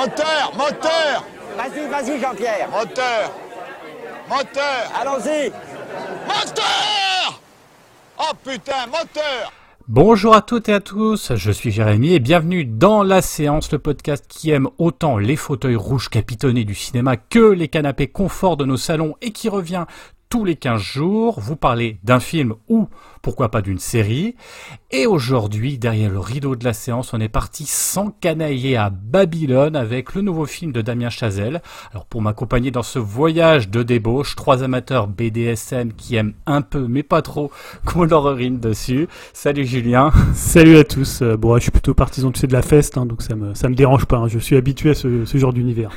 Moteur, moteur, Vas-y, vas-y, Jean-Pierre. moteur, moteur, Allons-y. moteur. Oh putain, moteur. Bonjour à toutes et à tous, je suis Jérémy et bienvenue dans La Séance, le podcast qui aime autant les fauteuils rouges capitonnés du cinéma que les canapés confort de nos salons et qui revient tous les 15 jours, vous parler d'un film ou pourquoi pas d'une série. Et aujourd'hui, derrière le rideau de la séance, on est parti sans canailler à Babylone avec le nouveau film de Damien Chazelle. Alors pour m'accompagner dans ce voyage de débauche, trois amateurs BDSM qui aiment un peu mais pas trop qu'on leur urine dessus. Salut Julien. Salut à tous. Euh, bon, je suis plutôt partisan tu sais, de la feste, hein, donc ça me, ça me dérange pas. hein. Je suis habitué à ce, ce genre d'univers.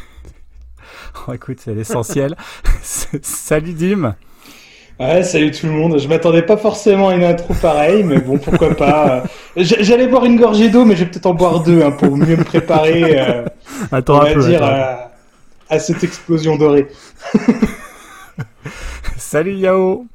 Oh, écoute, c'est l'essentiel. Salut Dim. Ouais, salut tout le monde. Je m'attendais pas forcément à une intro pareille, mais bon, pourquoi pas. Euh, J'allais boire une gorgée d'eau, mais je vais peut-être en boire deux hein, pour mieux me préparer, euh, Attends on un va peu. dire, à, à cette explosion dorée. Salut Yao.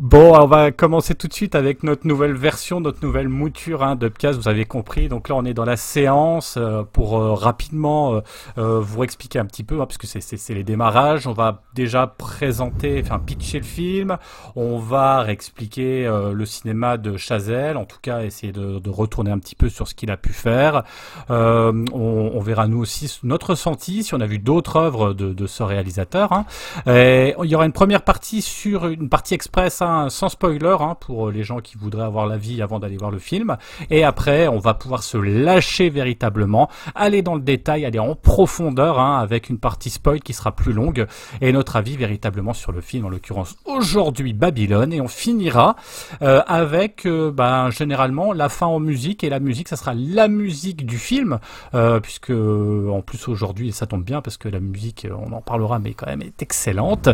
Bon, on va commencer tout de suite avec notre nouvelle version, notre nouvelle mouture hein, d'Upcast, vous avez compris. Donc là, on est dans la séance euh, pour euh, rapidement euh, euh, vous expliquer un petit peu, hein, parce que c'est- les démarrages. On va déjà présenter, enfin pitcher le film. On va réexpliquer euh, le cinéma de Chazelle, en tout cas essayer de, de retourner un petit peu sur ce qu'il a pu faire. Euh, on, on verra nous aussi notre ressenti, si on a vu d'autres œuvres de, de ce réalisateur. hein. Et il y aura une première partie sur une partie express, sans spoiler, hein, pour les gens qui voudraient avoir l'avis avant d'aller voir le film. Et après, on va pouvoir se lâcher véritablement, aller dans le détail, aller en profondeur, hein, avec une partie spoil qui sera plus longue, et notre avis véritablement sur le film, en l'occurrence aujourd'hui Babylone. Et on finira euh, avec, euh, ben, généralement, la fin en musique, et la musique, ça sera la musique du film, euh, puisque euh, en plus aujourd'hui, ça tombe bien, parce que la musique, euh, on en parlera, mais quand même, est excellente.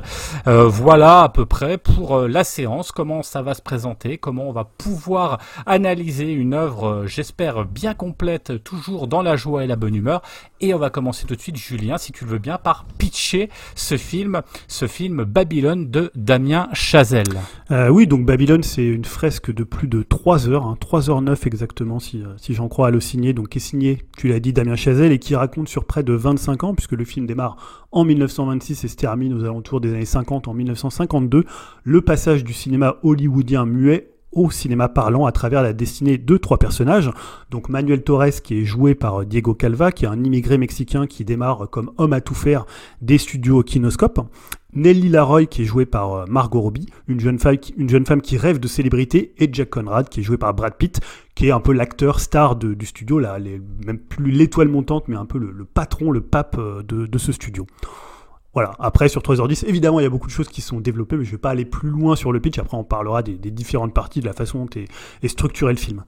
Euh, voilà à peu près pour euh, la comment ça va se présenter, comment on va pouvoir analyser une œuvre, euh, j'espère, bien complète, toujours dans la joie et la bonne humeur. Et on va commencer tout de suite, Julien, si tu le veux bien, par pitcher ce film, ce film Babylone de Damien Chazelle. Euh, oui, donc Babylone, c'est une fresque de plus de 3 heures, hein, 3 heures 9 exactement, si, euh, si j'en crois à le signer, donc qui est signé, tu l'as dit, Damien Chazelle, et qui raconte sur près de 25 ans, puisque le film démarre en 1926 et se termine aux alentours des années 50, en 1952, le passage du cinéma hollywoodien muet au cinéma parlant à travers la destinée de trois personnages. Donc Manuel Torres qui est joué par euh, Diego Calva, qui est un immigré mexicain qui démarre comme homme à tout faire des studios Kinoscope. Nelly Laroy qui est jouée par euh, Margot Robbie, une jeune, femme qui, une jeune femme qui rêve de célébrité, et Jack Conrad qui est joué par Brad Pitt, qui est un peu l'acteur star du studio, là, même plus l'étoile montante, mais un peu le, patron, le pape euh, de ce studio. Voilà, après sur 3h10, évidemment il y a beaucoup de choses qui sont développées, mais je vais pas aller plus loin sur le pitch, après on parlera des, différentes parties, de la façon dont est structuré le film.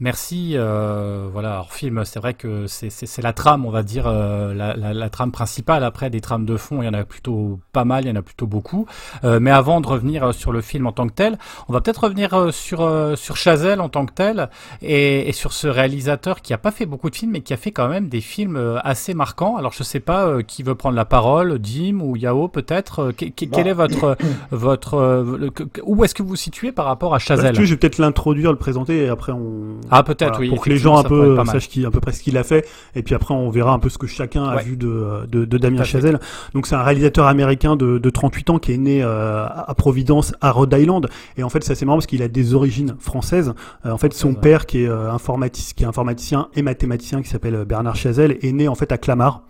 Merci. euh, voilà, alors film, c'est vrai que c'est- la trame, on va dire, euh, la, la- la trame principale. Après, des trames de fond, il y en a plutôt pas mal, il y en a plutôt beaucoup. Euh, mais avant de revenir euh, sur le film en tant que tel, on va peut-être revenir euh, sur euh, sur Chazelle en tant que tel et, et sur ce réalisateur qui a pas fait beaucoup de films, mais qui a fait quand même des films assez marquants. Alors, je sais pas qui veut prendre la parole, Dim ou Yao peut-être. Que- que- Quel est votre votre le- que- où est-ce que vous vous situez par rapport à Bah, si Chazelle tu veux, je vais peut-être l'introduire, le présenter, et après on... Ah, peut-être, Voilà, oui. Pour que les gens un peu mal. sachent qui, à peu près ce qu'il a fait, et puis après on verra un peu ce que chacun a vu de, de, de Damien. Chazelle. Donc c'est un réalisateur américain de, de 38 ans qui est né euh, à Providence, à Rhode Island, et en fait ça c'est marrant parce qu'il a des origines françaises. Euh, en fait son Ouais. père qui est, euh, informatis- qui est informaticien et mathématicien qui s'appelle euh, Bernard Chazelle est né en fait à Clamart.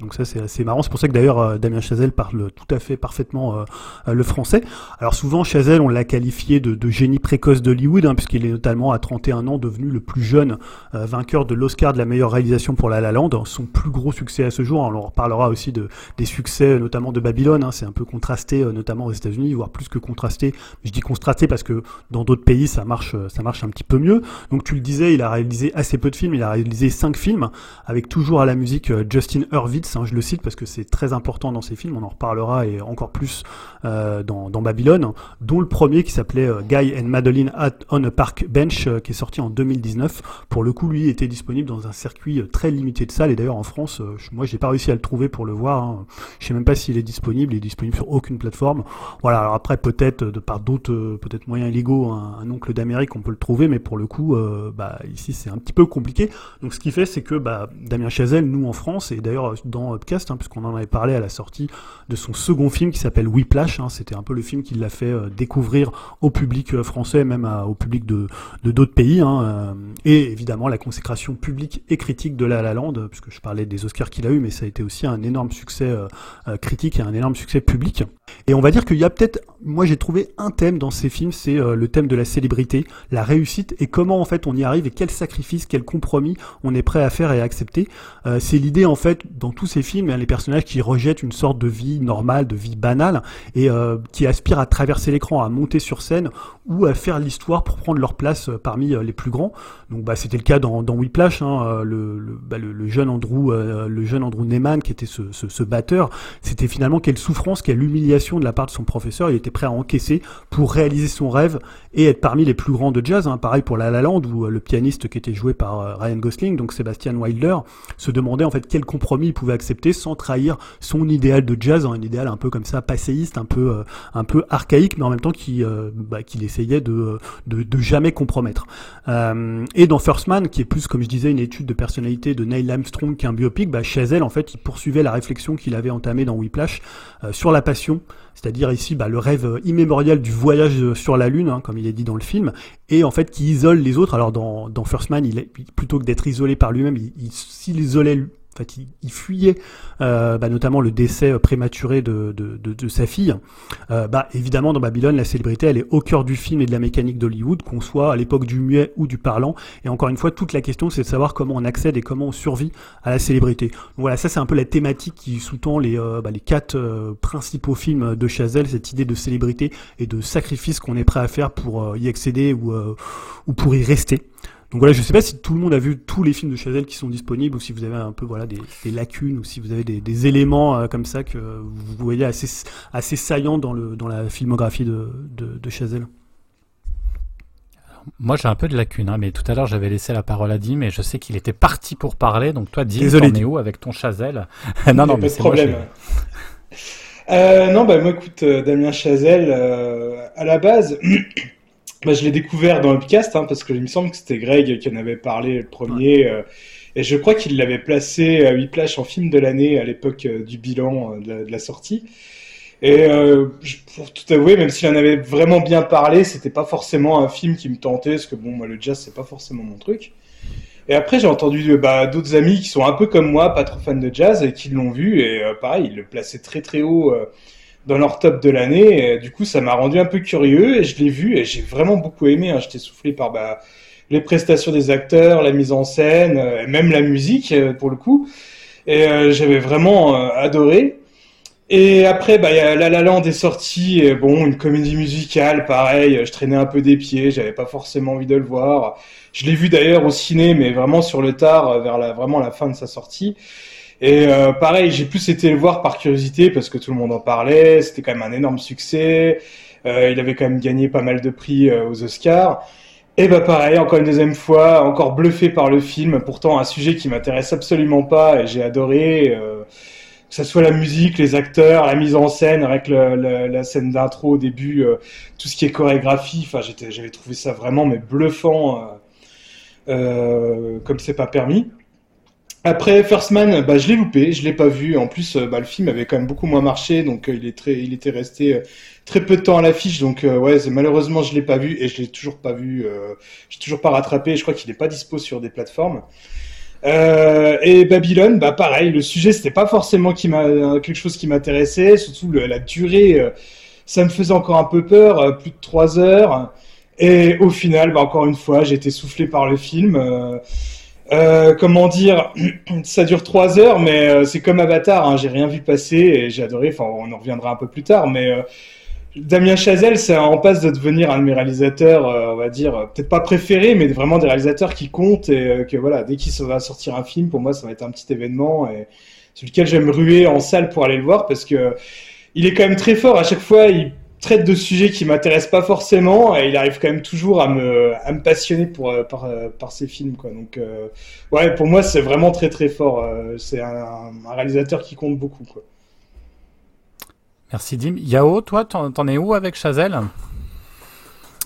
Donc ça c'est assez marrant, c'est pour ça que d'ailleurs euh, Damien Chazelle parle tout à fait parfaitement euh, le français. Alors souvent Chazelle on l'a qualifié de, de génie précoce d'Hollywood hein, puisqu'il est notamment à 31 ans devenu le plus jeune euh, vainqueur de l'Oscar de la meilleure réalisation pour La La Land, son plus gros succès à ce jour. On en reparlera aussi de, des succès notamment de Babylone, hein, c'est un peu contrasté euh, notamment aux États-Unis, voire plus que contrasté. Je dis contrasté parce que dans d'autres pays ça marche, euh, ça marche un petit peu mieux. Donc tu le disais, il a réalisé assez peu de films, il a réalisé cinq films avec toujours à la musique euh, Justin Hurwitz Je le cite parce que c'est très important dans ces films, on en reparlera et encore plus euh, dans, dans, Babylone, dont le premier qui s'appelait euh, Guy and Madeline at, on a Park Bench, euh, qui est sorti en 2019. Pour le coup, lui était disponible dans un circuit très limité de salles et d'ailleurs en France, moi j'ai pas réussi à le trouver pour le voir. Hein. Je sais même pas s'il est disponible, il est disponible sur aucune plateforme. Voilà, alors après peut-être de par d'autres peut-être moyens illégaux, un, un oncle d'Amérique on peut le trouver, mais pour le coup, bah, ici c'est un petit peu compliqué. Donc ce qui fait c'est que bah, Damien Chazelle, nous en France, et d'ailleurs Upcast, hein, puisqu'on en avait parlé à la sortie de son second film qui s'appelle Whiplash, hein, c'était un peu le film qui l'a fait euh, découvrir au public euh, français, même au public de d'autres pays, hein, euh, et évidemment la consécration publique et critique de La La Land, puisque je parlais des Oscars qu'il a eu, mais ça a été aussi un énorme succès critique et un énorme succès public. Et on va dire qu'il y a peut-être, moi j'ai trouvé un thème dans ces films, c'est le thème de la célébrité, la réussite et comment en fait on y arrive et quel sacrifice, quel compromis on est prêt à faire et à accepter. c'est l'idée en fait dans tous ces films, hein, les personnages qui rejettent une sorte de vie normale, de vie banale et qui aspirent à traverser l'écran, à monter sur scène ou à faire l'histoire pour prendre leur place euh, parmi euh, les plus grands. Donc bah, c'était le cas dans, dans Whiplash, hein, euh, bah, le, jeune Andrew, le jeune Andrew Neyman qui était ce batteur, c'était finalement quelle souffrance, quelle humiliation de la part de son professeur. Il était prêt à encaisser pour réaliser son rêve et être parmi les plus grands de jazz. Hein. Pareil pour La La Land où le pianiste qui était joué par Ryan Gosling, donc Sébastien Wilder, se demandait en fait quel compromis il pouvait accepter sans trahir son idéal de jazz, hein, un idéal un peu comme ça passéiste, un peu un peu archaïque, mais en même temps qui bah, qu'il essayait de, de, jamais compromettre. Euh, et dans First Man, qui est plus, comme je disais, une étude de personnalité de Neil Armstrong qu'un biopic, bah, Chazelle, en fait, il poursuivait la réflexion qu'il avait entamée dans Whiplash euh, sur la passion, c'est-à-dire ici bah, le rêve immémorial du voyage sur la Lune, hein, comme il est dit dans le film, et en fait qui isole les autres. Alors dans, First Man, plutôt que d'être isolé par lui-même, il s'isolait en fait, il, fuyait euh, bah, notamment le décès euh, prématuré de, sa fille. Euh, bah, évidemment, dans Babylone, la célébrité, elle est au cœur du film et de la mécanique d'Hollywood, qu'on soit à l'époque du muet ou du parlant. Et encore une fois, toute la question, c'est de savoir comment on accède et comment on survit à la célébrité. Voilà, ça c'est un peu la thématique qui sous-tend les, euh, bah, les quatre euh, principaux films de Chazelle, cette idée de célébrité et de sacrifice qu'on est prêt à faire pour y accéder ou pour y rester. Donc voilà, je sais pas si tout le monde a vu tous les films de Chazelle qui sont disponibles ou si vous avez un peu voilà des, des lacunes ou si vous avez des, des éléments euh, comme ça que vous voyez assez assez saillants dans le dans la filmographie de de, de Chazelle. Moi, j'ai un peu de lacunes, hein, mais tout à l'heure, j'avais laissé la parole à Dim, mais je sais qu'il était parti pour parler. Donc, toi, Dim, t'en es où avec ton Chazelle? Non, non, mais c'est problème. Moi, euh, non, bah moi, écoute, euh, Damien Chazelle, euh, à la base, Bah, je l'ai découvert dans le podcast, hein, parce que il me semble que c'était Greg qui en avait parlé le premier. Euh, et je crois qu'il l'avait placé à 8 plages en film de l'année à l'époque euh, du bilan euh, de la, de, la, sortie. Et euh, pour tout avouer, même s'il en avait vraiment bien parlé, c'était pas forcément un film qui me tentait, parce que bon, moi le jazz c'est pas forcément mon truc. Et après j'ai entendu bah, d'autres amis qui sont un peu comme moi, pas trop fans de jazz, et qui l'ont vu, et euh, pareil, ils le plaçaient très très haut dans leur top de l'année. Du coup, ça m'a rendu un peu curieux et je l'ai vu et j'ai vraiment beaucoup aimé. Hein. J'étais soufflé par bah, les prestations des acteurs, la mise en scène, euh, et même la musique euh, pour le coup. Et euh, j'avais vraiment adoré. Et après, bah, La La Land est sorti, et bon, une comédie musicale, pareil, je traînais un peu des pieds, j'avais pas forcément envie de le voir. Je l'ai vu d'ailleurs au ciné, mais vraiment sur le tard, vers vraiment la fin de sa sortie. Et euh, pareil, j'ai plus été le voir par curiosité parce que tout le monde en parlait. C'était quand même un énorme succès. Euh, il avait quand même gagné pas mal de prix euh, aux Oscars. Et bah pareil, encore une deuxième fois, encore bluffé par le film. Pourtant un sujet qui m'intéresse absolument pas et j'ai adoré. Euh, que ce soit la musique, les acteurs, la mise en scène, avec la scène d'intro au début, euh, tout ce qui est chorégraphie. Enfin, j'avais trouvé ça vraiment mais bluffant, comme c'est pas permis. Après First Man, bah, je l'ai loupé, je l'ai pas vu. En plus, euh, bah, le film avait quand même beaucoup moins marché, donc euh, il est très, il était resté euh, très peu de temps à l'affiche. Donc ouais, malheureusement, je l'ai pas vu et je l'ai toujours pas vu. j'ai toujours pas rattrapé. Je crois qu'il est pas dispo sur des plateformes. et Babylone, bah pareil, le sujet c'était pas forcément quelque chose qui m'intéressait, surtout la durée, ça me faisait encore un peu peur, plus de trois heures. Et au final, bah, encore une fois, j'ai été soufflé par le film. Euh, comment dire, ça dure trois heures, mais euh, c'est comme Avatar. Hein, j'ai rien vu passer et j'ai adoré. Enfin, on en reviendra un peu plus tard, mais euh, Damien Chazelle, c'est en passe de devenir un de mes réalisateurs, on va dire, peut-être pas préférés, mais vraiment des réalisateurs qui comptent et que voilà, dès qu'il va sortir un film, pour moi, ça va être un petit événement et sur lequel je vais me ruer en salle pour aller le voir parce que il est quand même très fort. À chaque fois, il traite de sujets qui m'intéressent pas forcément et il arrive quand même toujours à me, à me passionner pour, par, par ses films, quoi. Donc, ouais, pour moi, c'est vraiment très très fort. c'est un, un réalisateur qui compte beaucoup, quoi. Merci Dim. Yao, toi, t'en es où avec Chazelle?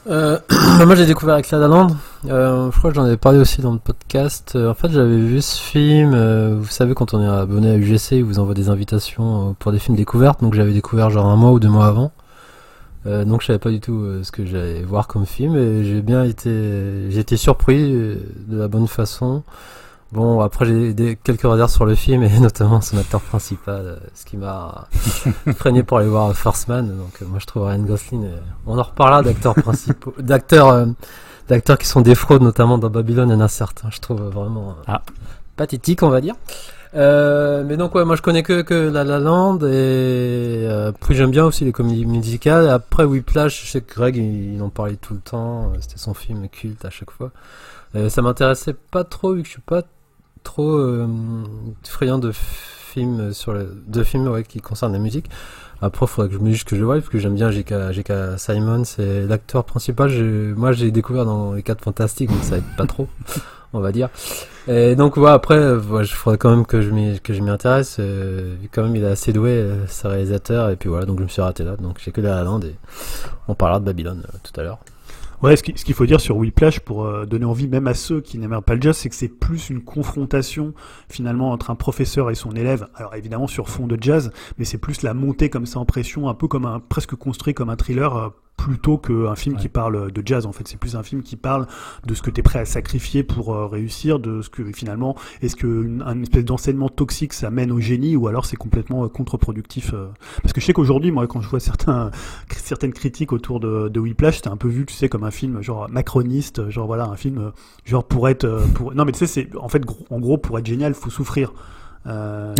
Euh, Moi, j'ai découvert avec La La Land. Euh, je crois que j'en avais parlé aussi dans le podcast. Euh, en fait, j'avais vu ce film. Euh, vous savez, quand on est abonné à UGC, ils vous envoie des invitations euh, pour des films découvertes. Donc, j'avais découvert genre un mois ou deux mois avant. Donc, je savais pas du tout ce que j'allais voir comme film. Et j'ai bien été, j'ai été surpris de la bonne façon. Bon, après j'ai des, quelques réserves sur le film et notamment son acteur principal, euh, ce qui m'a freiné pour aller voir First Man. Donc euh, moi je trouve Ryan Gosling. Euh, on en reparlera d'acteurs principaux, d'acteurs, d'acteurs qui sont des fraudes, notamment dans Babylone, il y en a certains. Je trouve vraiment ah. pathétique, on va dire. Mais donc ouais, moi je connais que, que La La Land et puis j'aime bien aussi les comédies musicales. Après Whiplash, je sais que Greg il, en parlait tout le temps. C'était son film culte à chaque fois. ça m'intéressait pas trop vu que je suis pas trop euh, friand de films sur de films qui concernent la musique. Après, faudrait que je me dise que je le vois, parce que j'aime bien J.K. Simon, c'est l'acteur principal. Moi, j'ai découvert dans Les 4 Fantastiques, donc ça aide pas trop, on va dire. Et donc, ouais, après, il faudrait quand même que je m'y, je m'y intéresse, euh, quand même il est assez doué, euh, ce réalisateur, et puis voilà, donc je me suis raté là. Donc, j'ai que La La et on parlera de Babylone tout à l'heure. Ouais, ce qu'il faut dire sur Whiplash pour euh, donner envie même à ceux qui n'aiment pas le jazz, c'est que c'est plus une confrontation finalement entre un professeur et son élève. Alors évidemment sur fond de jazz, mais c'est plus la montée comme ça en pression, un peu comme un presque construit comme un thriller euh, plutôt qu'un film qui parle de jazz en fait. C'est plus un film qui parle de ce que tu es prêt à sacrifier pour euh, réussir de ce que finalement est-ce que un espèce d'enseignement toxique ça mène au génie ou alors c'est complètement euh, contre-productif euh. parce que je sais qu'aujourd'hui moi quand je vois certains certaines critiques autour de, de Whiplash c'était un peu vu tu sais comme un film genre macroniste genre voilà un film genre pour être pour non mais tu sais c'est en fait en gros pour être génial faut souffrir euh,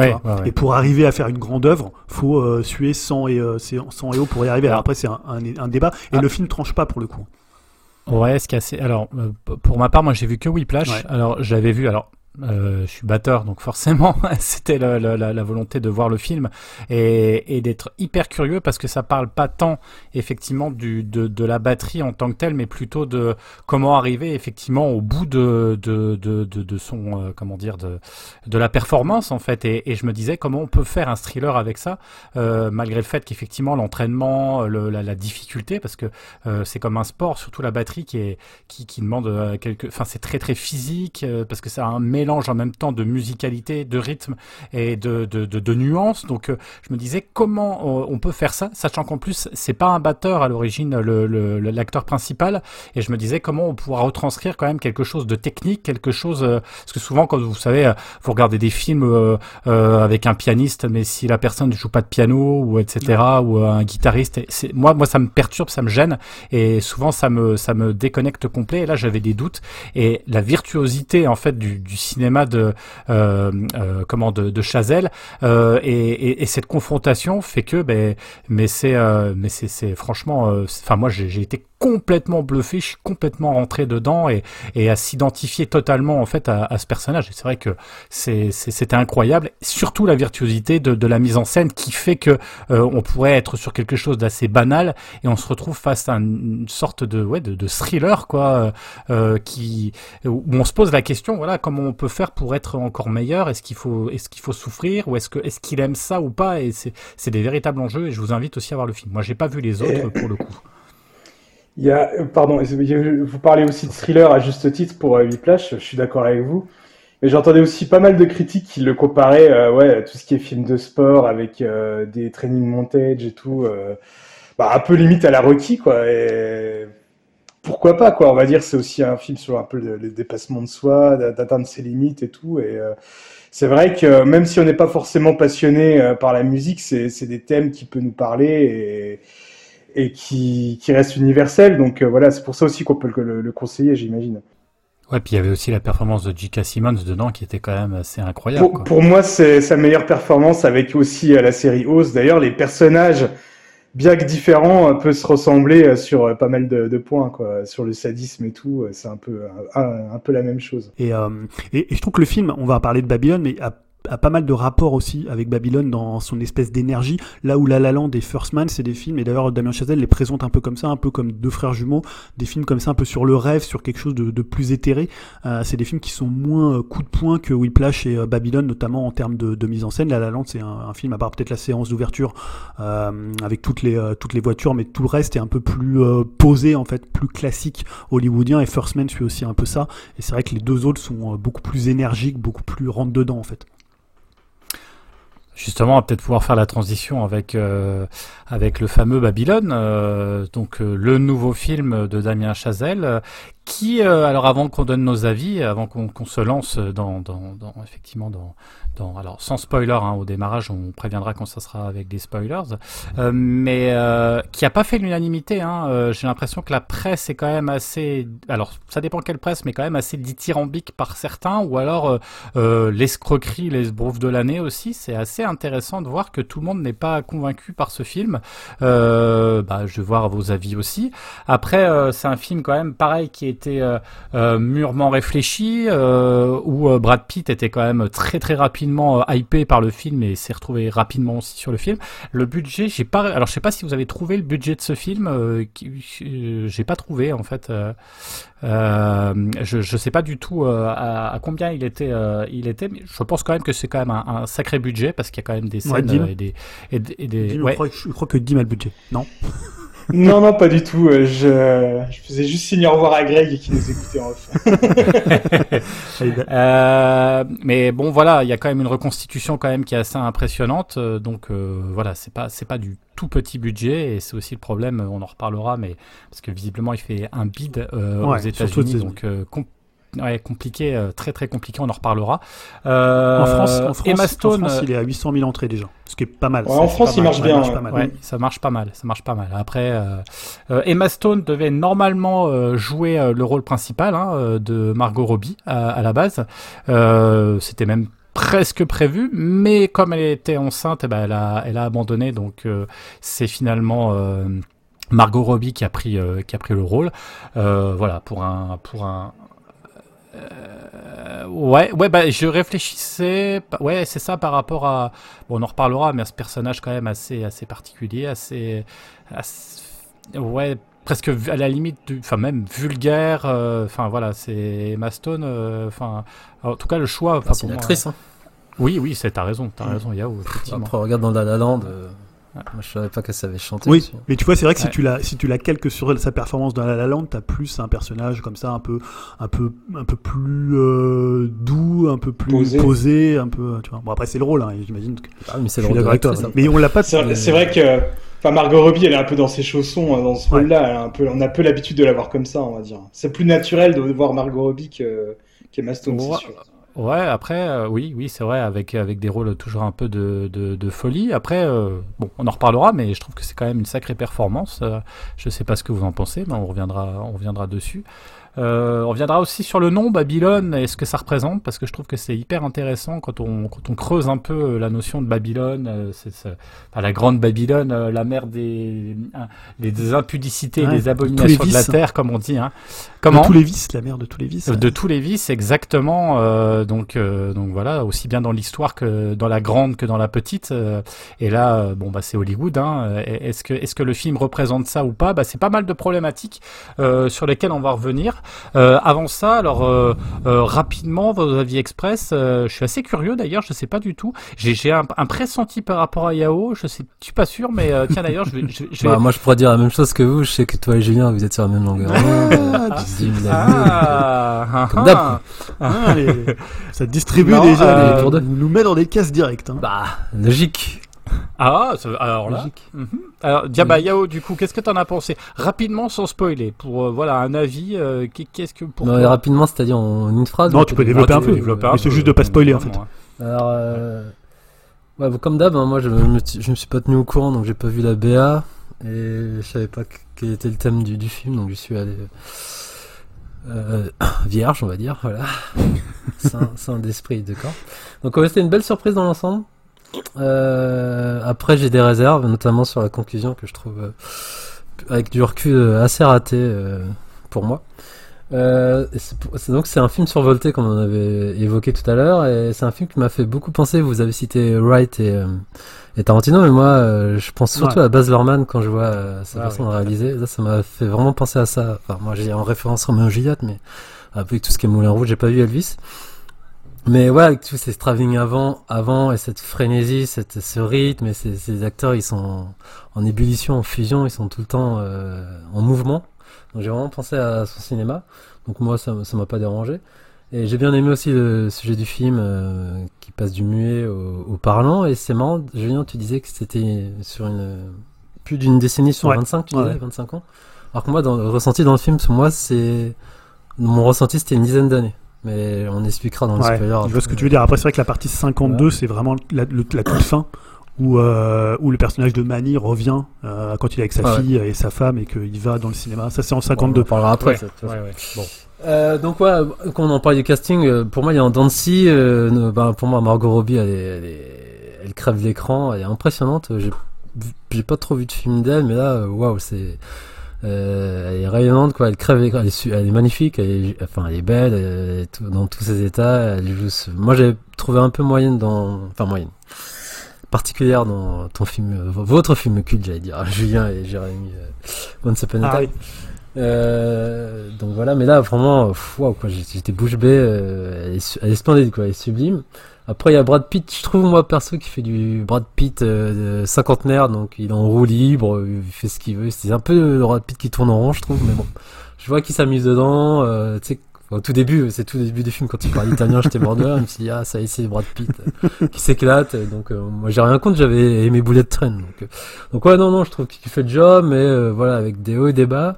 Et pour arriver à faire une grande œuvre, faut euh, suer 100 et, euh, 100 et eau pour y arriver. Alors après, c'est un, un, débat. Et ah. le film tranche pas pour le coup. Ouais, ce qui est assez. Alors, euh, pour ma part, moi, j'ai vu que Whiplash. Alors, j'avais vu. Alors, euh, je suis batteur, donc forcément, c'était la, la, la, volonté de voir le film et, et d'être hyper curieux parce que ça parle pas tant effectivement du, de, de, la batterie en tant que telle, mais plutôt de comment arriver effectivement au bout de, de, de, de son euh, comment dire de, de la performance en fait. Et, et, je me disais comment on peut faire un thriller avec ça, euh, malgré le fait qu'effectivement l'entraînement, la, la, difficulté, parce que euh, c'est comme un sport, surtout la batterie qui est qui, qui demande euh, quelque, enfin c'est très très physique parce que ça a un mélange en même temps de musicalité, de rythme et de, de, de, de nuances. Donc euh, je me disais comment euh, on peut faire ça, sachant qu'en plus c'est pas un batteur à l'origine l'acteur principal. Et je me disais comment on pourra retranscrire quand même quelque chose de technique, quelque chose euh, parce que souvent quand vous savez vous regardez des films avec un pianiste, mais si la personne ne joue pas de piano ou etc ou un guitariste, moi moi ça me perturbe, ça me gêne et souvent ça me ça me déconnecte complet. Et là j'avais des doutes et la virtuosité en fait du, du cinéma de euh, euh, comment de, de Chazelle euh, et, et, et, cette confrontation fait que ben mais c'est mais c'est franchement enfin moi j'ai été complètement bluffé, je suis complètement rentré dedans et, et à s'identifier totalement en fait à, à ce personnage. C'est vrai que c'était incroyable, surtout la virtuosité de, de, la mise en scène qui fait que euh, on pourrait être sur quelque chose d'assez banal et on se retrouve face à une, sorte de ouais de, de thriller quoi, euh, qui où on se pose la question voilà comment peut faire pour être encore meilleur? Est-ce qu'il faut est-ce qu'il faut souffrir? Ou est-ce qu'il aime ça ou pas? Et c'est des véritables enjeux et je vous invite aussi à voir le film. Moi j'ai pas vu les autres pour le coup. Il y a, euh, pardon, vous parlez aussi de thriller à juste titre pour euh, Whiplash, je suis d'accord avec vous. Mais j'entendais aussi pas mal de critiques qui le comparaient euh, ouais, à tout ce qui est film de sport avec euh, des training montage et tout. Euh, bah, un peu limite à la Rocky, quoi. Et pourquoi pas, quoi. On va dire c'est aussi un film sur un peu le, le dépassement de soi, d'atteindre ses limites et tout. Et c'est vrai que même si on n'est pas forcément passionné par la musique, c'est des thèmes qui peuvent nous parler et et qui, qui reste universel. Donc euh, voilà, c'est pour ça aussi qu'on peut le, le, conseiller, j'imagine. Ouais, puis il y avait aussi la performance de J.K. Simmons dedans qui était quand même assez incroyable. Pour, pour moi, c'est sa meilleure performance avec aussi euh, la série Oz. D'ailleurs, les personnages bien que différent, peut se ressembler sur pas mal de, points, quoi. Sur le sadisme et tout, c'est un peu, un, peu la même chose. Et, et, et, je trouve que le film, on va parler de Babylone, mais a a pas mal de rapports aussi avec Babylone dans son espèce d'énergie. Là où La La Land et First Man, c'est des films, et d'ailleurs Damien Chazelle les présente un peu comme ça, un peu comme deux frères jumeaux, des films comme ça, un peu sur le rêve, sur quelque chose de, plus éthéré. Euh, c'est des films qui sont moins euh, coup de poing que Whiplash et euh, Babylone, notamment en termes de, mise en scène. La La Land, c'est un, film, à part peut-être la séance d'ouverture avec toutes les, toutes les voitures, mais tout le reste est un peu plus posé, en fait, plus classique hollywoodien, et First Man suit aussi un peu ça. Et c'est vrai que les deux autres sont beaucoup plus énergiques, beaucoup plus rentre dedans, en fait. Justement, va peut-être pouvoir faire la transition avec euh, avec le fameux Babylone, euh, donc euh, le nouveau film de Damien Chazelle, qui, alors avant qu'on donne nos avis, avant qu'on se lance dans, dans, dans effectivement dans, dans, alors sans spoiler hein, au démarrage, on préviendra quand ça sera avec des spoilers, mais qui a pas fait l'unanimité. Hein, J'ai l'impression que la presse est quand même assez, alors ça dépend quelle presse, mais quand même assez dithyrambique par certains, ou alors l'escroquerie, les brouves de l'année aussi, c'est assez intéressant de voir que tout le monde n'est pas convaincu par ce film. Euh, bah, je vais voir vos avis aussi. Après, euh, c'est un film quand même pareil qui était euh, euh mûrement réfléchi, euh, où Brad Pitt était quand même très très rapidement hypé par le film et s'est retrouvé rapidement aussi sur le film. Le budget, j'ai pas. Alors, je sais pas si vous avez trouvé le budget de ce film. j'ai pas trouvé en fait. Je ne sais pas du tout à, à, combien il était, il était, mais je pense quand même que c'est quand même un, un, sacré budget parce qu'il y a quand même des scènes ouais, et des, et des, et des ouais. je, crois, je, crois, que Dim a le budget, non non, non, pas du tout. Je, je faisais juste signe au revoir à Greg et qui nous écoutait en off. euh, mais bon, voilà, il y a quand même une reconstitution quand même qui est assez impressionnante. Donc euh, voilà, c'est pas c'est pas du tout petit budget et c'est aussi le problème. On en reparlera, mais parce que visiblement il fait un bid euh, ouais, aux États-Unis, donc euh, ouais, compliqué, euh, très très compliqué, on en reparlera. Euh, en France, en France, Emma Stone, en France, il est à 800 000 entrées déjà, ce qui est pas mal. Ouais, en France, il marche bien. Marche ouais. ouais, ça marche pas mal, ça marche pas mal. Après, euh, Emma Stone devait normalement jouer le rôle principal hein, de Margot Robbie à, à la base. C'était même presque prévu, mais comme elle était enceinte, eh ben, elle, a, elle a abandonné, donc euh, c'est finalement euh, Margot Robbie qui a pris, euh, qui a pris le rôle. voilà, pour un, pour un, euh, ouais, ouais, bah, je réfléchissais. Ouais, c'est ça par rapport à. Bon, on en reparlera, mais à ce personnage quand même assez, assez particulier, assez, assez ouais, presque à la limite, du, enfin même vulgaire. Enfin voilà, c'est Emma Stone. Enfin, en tout cas, le choix. C'est une actrice. Hein. Oui, oui, c'est t'as raison, t'as raison, Yao. Après, regarde dans La La Land. Moi, je savais pas qu'elle savait chanter. Oui, aussi. mais tu vois, c'est vrai que si tu la, si tu la calques sur sa performance dans La La Land, t'as plus un personnage comme ça, un peu, un peu, un peu plus euh, doux, un peu plus Posé. posé, un peu, tu vois. Bon après c'est le rôle, hein, j'imagine. que- Ah, mais c'est le rôle toi. Mais on l'a pas. C'est c'est vrai que enfin, Margot Robbie, elle est un peu dans ses chaussons euh, dans ce Ouais. rôle-là. Elle a un peu, on a peu l'habitude de la voir comme ça, on va dire. C'est plus naturel de voir Margot Robbie que qu'Emma Stone, Ouais. c'est sûr. Ouais, après, euh, oui, oui, c'est vrai, avec, avec des rôles toujours un peu de, de, de folie. Après, euh, bon, on en reparlera, mais je trouve que c'est quand même une sacrée performance. Euh, je sais pas ce que vous en pensez, mais on reviendra, on reviendra dessus. Euh, on reviendra aussi sur le nom Babylone et ce que ça représente, parce que je trouve que c'est hyper intéressant quand on, quand on creuse un peu euh, la notion de Babylone, euh, c'est, enfin, la grande Babylone, euh, la mère des, des, impudicités, Ouais, des abominations de la terre, comme on dit. Hein. De Comment tous les vices, la mère de tous les vices. de tous les vices, exactement. euh, donc, euh, donc voilà, aussi bien dans l'histoire que dans la grande que dans la petite. euh, et là, euh, bon bah c'est Hollywood. Hein, euh, est-ce que est-ce que le film représente ça ou pas? Bah c'est pas mal de problématiques euh, sur lesquelles on va revenir. Euh, avant ça, alors euh, euh, rapidement vos avis express. euh, je suis assez curieux d'ailleurs. Je sais pas du tout. J'ai j'ai un, un pressenti par rapport à Yao. Je sais, je suis pas sûr, mais euh, tiens d'ailleurs, je vais. Je, je vais... Bah, moi, je pourrais dire la même chose que vous. Je sais que toi et Julien, vous êtes sur la même longueur euh, Ah, Ah, ah, Comme ah. d'hab. Ah, les- ça distribue Non, déjà, euh, les- nous met dans des cases directes. hein. Bah, logique. Ah, ça- alors là. Logique. Mhm. Alors, Diaba Yao, du coup, qu'est-ce que t'en as pensé? Rapidement, sans spoiler, pour euh, voilà un avis. euh, qu'est- qu'est-ce que pour Non, rapidement, c'est-à-dire en une phrase. Non, on tu peux développer Ah, un peu. développer Mais c'est juste de pas spoiler en fait. Alors, euh... ouais, bon, comme d'hab, hein, moi je me, je me suis pas tenu au courant, donc j'ai pas vu la BA et je savais pas que- quel était le thème du, du film, donc je suis allé euh, vierge, on va dire, voilà, sain, sain d'esprit, d'accord. Donc ouais, c'était une belle surprise dans l'ensemble. Euh, après, j'ai des réserves, notamment sur la conclusion que je trouve, euh, avec du recul, euh, assez raté euh, pour moi. Euh, donc c'est un film survolté comme on avait évoqué tout à l'heure et c'est un film qui m'a fait beaucoup penser. Vous avez cité Wright et, euh, et Tarantino, mais moi euh, je pense surtout Ouais. à Baz Luhrmann quand je vois euh, sa Ah façon oui. de réaliser. Là, ça m'a fait vraiment penser à ça. Enfin, moi j'ai en référence Roméo Juliette, mais avec tout ce qui est Moulin Rouge, j'ai pas vu Elvis. Mais ouais, avec tous ces travelling avant, avant et cette frénésie, cette, ce rythme et ces, ces acteurs, ils sont en ébullition, en fusion, ils sont tout le temps euh, en mouvement. Donc j'ai vraiment pensé à son cinéma. Donc moi, ça ça m'a pas dérangé. Et j'ai bien aimé aussi le sujet du film euh, qui passe du muet au, au parlant. Et c'est marrant, Julien, tu disais que c'était sur une plus d'une décennie, sur Ouais. 25, tu Ouais. disais, 25 ans. Alors que moi, dans le ressenti dans le film, pour moi, c'est mon ressenti, c'était une dizaine d'années. Mais on expliquera dans le Ouais, spoiler. je vois ce que tu veux dire. Après, c'est vrai que la partie 52, c'est vraiment la, le- la toute fin où, euh, où le personnage de Manny revient euh, quand il est avec sa Ah ouais. fille et sa femme et qu'il va dans le cinéma. Ça, c'est en On 52. en parlera après. Ouais, ça, de toute ouais, façon. ouais. Bon. Euh, donc ouais, quand on en parle du casting, pour moi il y a un Dancy, euh, ben, pour moi Margot Robbie elle, est, elle, est- elle crève l'écran, elle est impressionnante. J'ai pas trop vu de film d'elle, mais là waouh c'est euh, elle est rayonnante quoi, elle crève l'écran, elle est, su- elle est magnifique, elle est, enfin elle est belle, elle est tout- dans tous ses états. Elle joue, ce- moi j'ai trouvé un peu moyenne dans, enfin moyenne particulière dans ton film, euh, votre film culte j'allais dire, Julien et Jérémy euh, Once Upon a Ah Time. Euh, donc voilà, mais là vraiment, waouh quoi, j'étais bouche bée. euh, elle, est, su- elle est splendide quoi, elle est sublime. Après il y a Brad Pitt, je trouve moi perso qui fait du Brad Pitt euh, cinquantenaire, donc il est en roue libre, euh, il fait ce qu'il veut. C'est un peu le Brad Pitt qui tourne en rond, je trouve, mais bon, je vois qu'il s'amuse dedans. euh, tu sais, au tout début, c'est tout début du film quand il parle italien, j'étais mort de. Je me dit ah ça y est, c'est Brad Pitt euh, qui s'éclate. Donc euh, moi j'ai rien contre, j'avais aimé Bullet Train. Donc, euh, donc ouais non non, je trouve qu'il fait le job, mais euh, voilà avec des hauts et des bas.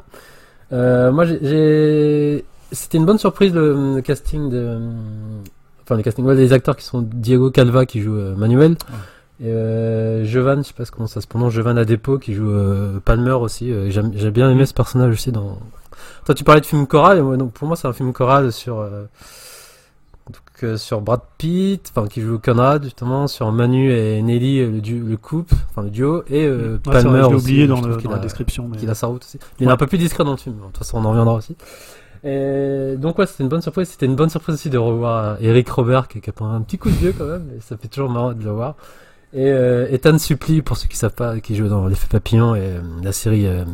Euh, moi, j'ai- c'était une bonne surprise le, casting de, enfin les castings, ouais, acteurs qui sont Diego Calva qui joue euh, Manuel, et euh, Jovan, je sais pas comment ça se prononce, Jovan Adepo qui joue euh, Palmer aussi. euh, j'ai bien aimé ce personnage aussi dans. Toi, tu parlais de film choral, et moi, donc pour moi, c'est un film choral sur. euh, donc, euh, sur Brad Pitt, enfin qui joue Conrad justement, sur Manu et Nelly euh, le, du- le couple, enfin le duo, et euh, Ouais, c'est vrai, Palmer je aussi, oublié dans, le- la a- description. Mais... qu'il a sa route aussi. Il est un peu plus discret dans le film. De toute façon, on en reviendra aussi. Et donc ouais, c'était une bonne surprise. C'était une bonne surprise aussi de revoir Eric Robert qui, qui a pris un petit coup de vieux quand même. Et ça fait toujours marrant de le voir. Et euh, Ethan Suplee, pour ceux qui savent pas, qui joue dans l'effet papillon et euh, la série. euh,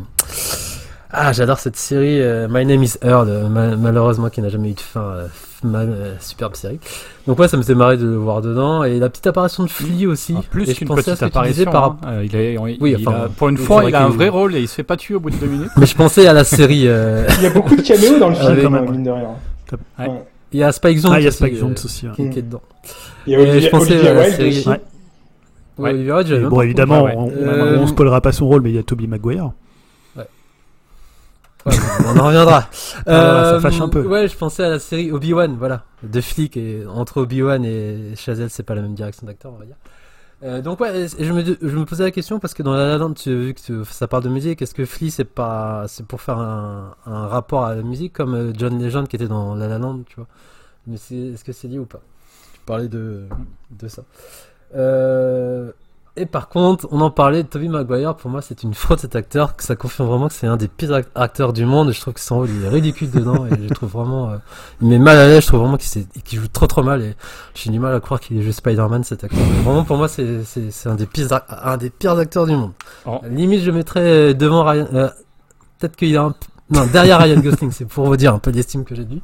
Ah, j'adore cette série. euh, My Name is Earl, euh, ma- malheureusement qui n'a jamais eu de fin. euh, euh, superbe série. Donc ouais, ça me faisait marrer de le voir dedans. Et la petite apparition de Flea aussi. Ah, plus qu'une pensais à petite apparition. par hein. Euh, il est, Oui, il enfin, a- pour une fois, il a un vrai rôle et il se fait pas tuer au bout de deux minutes. Mais je pensais à la série. euh, Il y a beaucoup de caméos dans le film, Avec- quand même, mine de rien. Ouais. Ouais. Il y a Spike Jonze. Ah, il y a aussi, Spike Jonze aussi. qui, qui est dedans. Il y a Et Olivia, je pensais Olivia à la Wilde série- aussi. Ouais. Bon, évidemment, ouais. on, on- Euh, on spoilera pas son rôle, mais il y a Toby Maguire. Ouais, on en reviendra. Ah, ça fâche un peu. Ouais, je pensais à la série Obi-Wan, voilà. De flics et entre Obi-Wan et Chazelle, c'est pas la même direction d'acteur, on va dire. Euh, donc ouais, je me, je me posais la question parce que dans La La Land, tu as vu que tu- ça parle de musique. Est-ce que Flea c'est pas, c'est pour faire un, un rapport à la musique comme euh, John Legend qui était dans La La Land, tu vois? Mais est-ce que c'est lié ou pas? Tu parlais de, de ça. Euh, et par contre, on en parlait Toby Maguire. Pour moi, c'est une faute cet acteur. Que ça confirme vraiment que c'est un des pires act- acteurs du monde. Et je trouve que son rôle il est ridicule dedans. Et je trouve vraiment, euh, il met mal à l'aise. Je trouve vraiment qu'il joue trop trop mal. Et j'ai du mal à croire qu'il est joué Spider-Man cet acteur. Mais vraiment, pour moi, c'est un des pires un des pires acteurs du monde. Oh. Limite, je mettrais devant Ryan. euh, Peut-être qu'il a un non derrière Ryan Gosling. C'est pour vous dire un peu d'estime que j'ai de lui.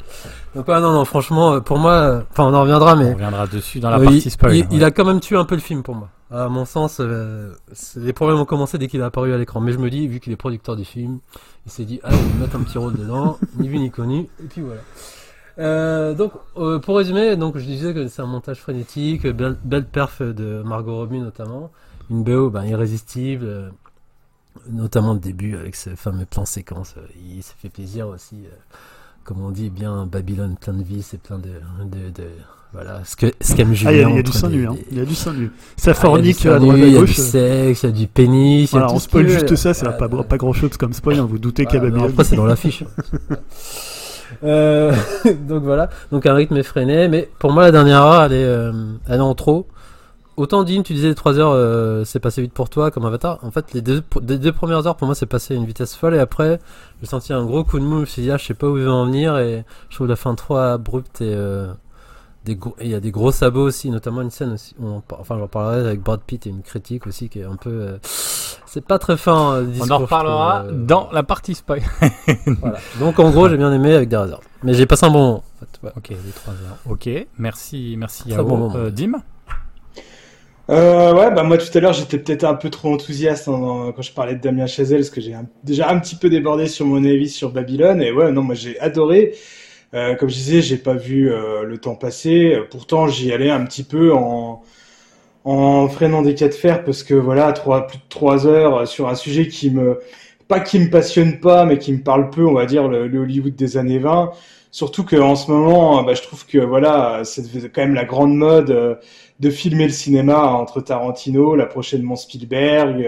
Donc ouais, non non, franchement, euh, pour moi, euh, enfin on en reviendra, mais On reviendra dessus dans la euh, partie il, spoil. il- ouais. il a quand même tué un peu le film pour moi. À mon sens, euh, les problèmes ont commencé dès qu'il est apparu à l'écran. Mais je me dis, vu qu'il est producteur du film, il s'est dit, ah, vais mettre un petit rôle dedans, ni vu ni connu, et puis voilà. Euh, donc, euh, pour résumer, donc je disais que c'est un montage frénétique, belle, belle perf de Margot Robbie notamment, une BO ben, irrésistible, notamment le début avec ce fameux plan séquence. il s'est fait plaisir aussi, comme on dit, bien Babylone, plein de vie, c'est plein de, de, de voilà, ce que ce qu'aime Julien. Ah, il y a, il y a du sang nu, hein. Il y a du sang nu. Ça ah, fornique il y a à droite à nu, Il y a du gauche. sexe, il y a du pénis. Voilà, on spoil juste ça, c'est pas, ouais. pas grand chose comme spoil, hein, vous doutez non, Babylone. Après, c'est dans l'affiche. euh, donc voilà, donc un rythme effréné, mais pour moi la dernière heure, elle est, euh, elle est en trop. autant Dean, tu disais 3 heures, euh, c'est passé vite pour toi comme Avatar. En fait, les deux, les deux premières heures pour moi, c'est passé à une vitesse folle et après, j'ai senti un gros coup de mou. Je me suis dit, ah, je sais pas où ils vont en venir et je trouve la fin trop abrupte et euh, des gros- et il y a des gros sabots aussi, notamment une scène aussi. on en enfin, j'en parlerai avec Brad Pitt et une critique aussi qui est un peu. euh, c'est pas très fin. euh, On en reparlera trouve, euh, dans la partie spoil. voilà. Donc en gros, j'ai bien aimé avec des réserves. Mais j'ai passé un bon moment. en fait, ouais. Ok, les 3 heures. Ok, merci, merci Très Yao. bon moment. Euh, Dim Euh, ouais, bah moi tout à l'heure j'étais peut-être un peu trop enthousiaste hein, quand je parlais de Damien Chazelle, parce que j'ai déjà un petit peu débordé sur mon avis sur Babylone, et ouais, non, moi j'ai adoré. Euh, comme je disais, j'ai pas vu euh, le temps passer. Pourtant, j'y allais un petit peu en, freinant des cas de fer, parce que voilà, trois, plus de trois heures euh, sur un sujet qui me, pas qui me passionne pas, mais qui me parle peu, on va dire, le, Hollywood des années 20. Surtout qu'en ce moment, bah, je trouve que voilà, c'est quand même la grande mode. euh, de filmer le cinéma entre Tarantino, là prochainement Spielberg.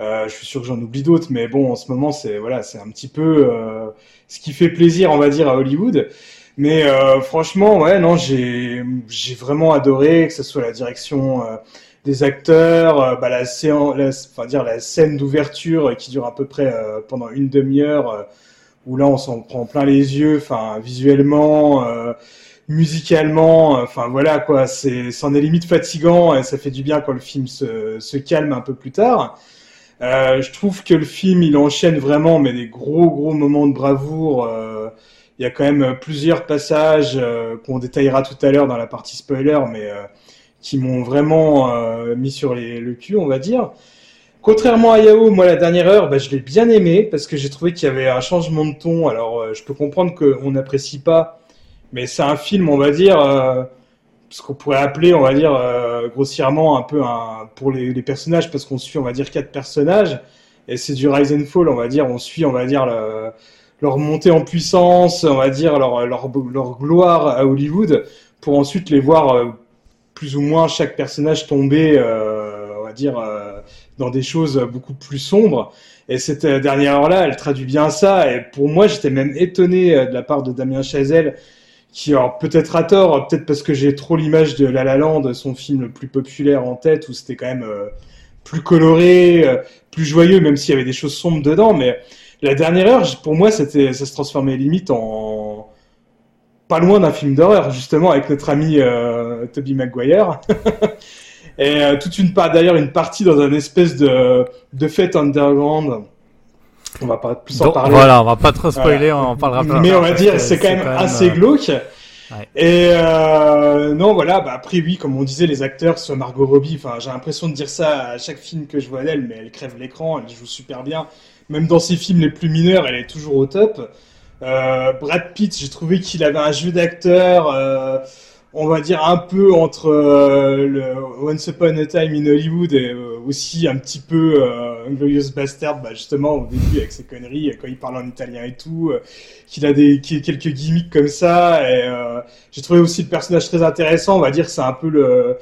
Euh, je suis sûr que j'en oublie d'autres, mais bon, en ce moment, c'est voilà, c'est un petit peu euh, ce qui fait plaisir, on va dire, à Hollywood. Mais euh, franchement, ouais, non, j'ai j'ai vraiment adoré que ce soit la direction euh, des acteurs, euh, bah, la séance, la, enfin dire la scène d'ouverture euh, qui dure à peu près pendant une demi-heure, où là on s'en prend plein les yeux, enfin visuellement. musicalement, enfin voilà quoi, c'est, c'en est limite fatigant et ça fait du bien quand le film se, se calme un peu plus tard. Euh, je trouve que le film il enchaîne vraiment mais des gros gros moments de bravoure. euh, il y a quand même plusieurs passages euh, qu'on détaillera tout à l'heure dans la partie spoiler, mais qui m'ont vraiment mis sur le cul, on va dire. Contrairement à Yao, moi la dernière heure, bah, je l'ai bien aimé parce que j'ai trouvé qu'il y avait un changement de ton. Alors je peux comprendre qu'on n'apprécie pas mais c'est un film, on va dire, ce qu'on pourrait appeler, on va dire, euh, grossièrement un peu un, pour les, personnages, parce qu'on suit, on va dire, quatre personnages, et c'est du rise and fall, on va dire, on suit, on va dire, le- leur montée en puissance, on va dire, leur, gloire à Hollywood, pour ensuite les voir euh, plus ou moins chaque personnage tomber, euh, on va dire, dans des choses beaucoup plus sombres. Et cette dernière heure-là, elle traduit bien ça. Et pour moi, j'étais même étonné de la part de Damien Chazelle, qui, alors peut-être à tort, peut-être parce que j'ai trop l'image de La La Land, son film le plus populaire en tête, où c'était quand même euh, plus coloré, euh, plus joyeux, même s'il y avait des choses sombres dedans. Mais la dernière heure, pour moi, c'était, ça se transformait limite en pas loin d'un film d'horreur, justement, avec notre ami euh, Toby Maguire. Et euh, toute une part, d'ailleurs, une partie dans un espèce de, de fête underground. On va pas plus en Donc, parler. Voilà, on va pas trop spoiler, on en parlera plus Mais on va dire, que c'est quand même assez euh, glauque. Ouais. Et euh, non, voilà, bah après oui, comme on disait, les acteurs, soit Margot Robbie, enfin j'ai l'impression de dire ça à chaque film que je vois d'elle, mais elle crève l'écran, elle joue super bien. Même dans ses films les plus mineurs, elle est toujours au top. Euh, Brad Pitt, j'ai trouvé qu'il avait un jeu d'acteur, euh, on va dire un peu entre euh, le Once Upon a Time in Hollywood et euh, aussi un petit peu euh, Glorious Bastard, bah justement au début avec ses conneries, quand il parle en italien et tout, euh, qu'il a des quelques gimmicks comme ça. Et euh, j'ai trouvé aussi le personnage très intéressant. On va dire que c'est un peu le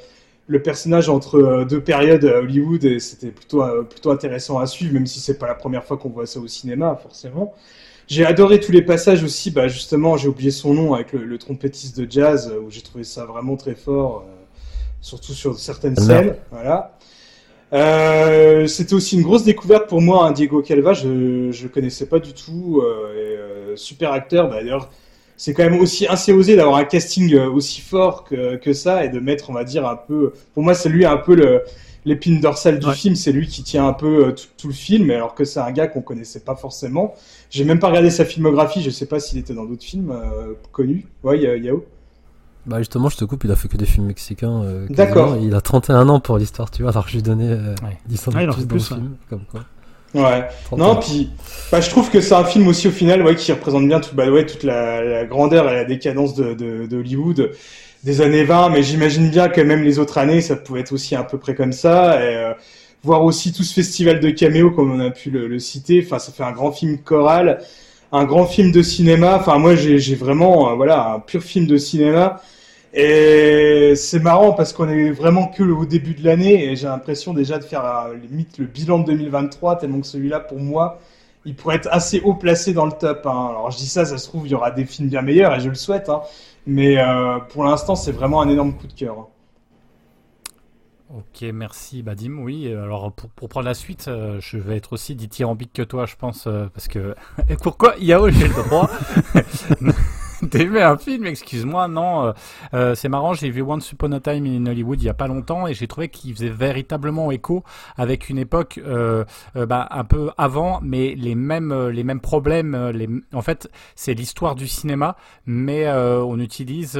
le personnage entre euh, deux périodes à Hollywood et c'était plutôt euh, plutôt intéressant à suivre, même si c'est pas la première fois qu'on voit ça au cinéma forcément. J'ai adoré tous les passages aussi, bah justement, j'ai oublié son nom avec le, le trompettiste de jazz, euh, où j'ai trouvé ça vraiment très fort, euh, surtout sur certaines scènes. Voilà. Euh, C'était aussi une grosse découverte pour moi, hein, Diego Calva, je le connaissais pas du tout, euh, et, euh, super acteur. Bah, D'ailleurs, c'est quand même aussi assez osé d'avoir un casting euh, aussi fort que, que ça et de mettre, on va dire, un peu. Pour moi, c'est lui un peu le l'épine dorsale du Ouais. film, c'est lui qui tient un peu tout, tout le film, alors que c'est un gars qu'on connaissait pas forcément. J'ai même pas regardé sa filmographie, je sais pas s'il était dans d'autres films euh, connus. Ouais, Ya- Yao? Bah justement, je te coupe, il a fait que des films mexicains. euh. D'accord. Il a 31 ans pour l'histoire, tu vois, alors que je lui donnais euh, Ouais. 10 ans Ah, il de en plus fait dans le film. Comme quoi. Ouais. 31. Non, puis bah, je trouve que c'est un film aussi au final ouais, qui représente bien tout, bah, ouais, toute la, la grandeur et la décadence de, de, de Hollywood des années 20, mais j'imagine bien que même les autres années, ça pouvait être aussi à peu près comme ça. Et, euh, voir aussi tout ce festival de caméos, comme on a pu le, le citer, enfin, ça fait un grand film choral, un grand film de cinéma. Enfin, moi, j'ai j'ai vraiment euh, voilà, un pur film de cinéma. Et c'est marrant parce qu'on est vraiment que au début de l'année et j'ai l'impression déjà de faire euh, limite le bilan de 2023 tellement que celui-là pour moi il pourrait être assez haut placé dans le top. hein. Alors je dis ça, ça se trouve il y aura des films bien meilleurs et je le souhaite, hein. mais euh, pour l'instant c'est vraiment un énorme coup de cœur. hein. Ok, merci Badim. Oui, alors pour, pour prendre la suite, euh, je vais être aussi dithyrambique que toi, je pense, euh, parce que... Et pourquoi Yao, j'ai le droit? d'aimer un film, excuse-moi, non. euh, euh, c'est marrant, j'ai vu Once Upon a Time in Hollywood il y a pas longtemps et j'ai trouvé qu'il faisait véritablement écho avec une époque euh, euh, bah, un peu avant, mais les mêmes, euh, les mêmes problèmes. Les... En fait, c'est l'histoire du cinéma, mais on utilise...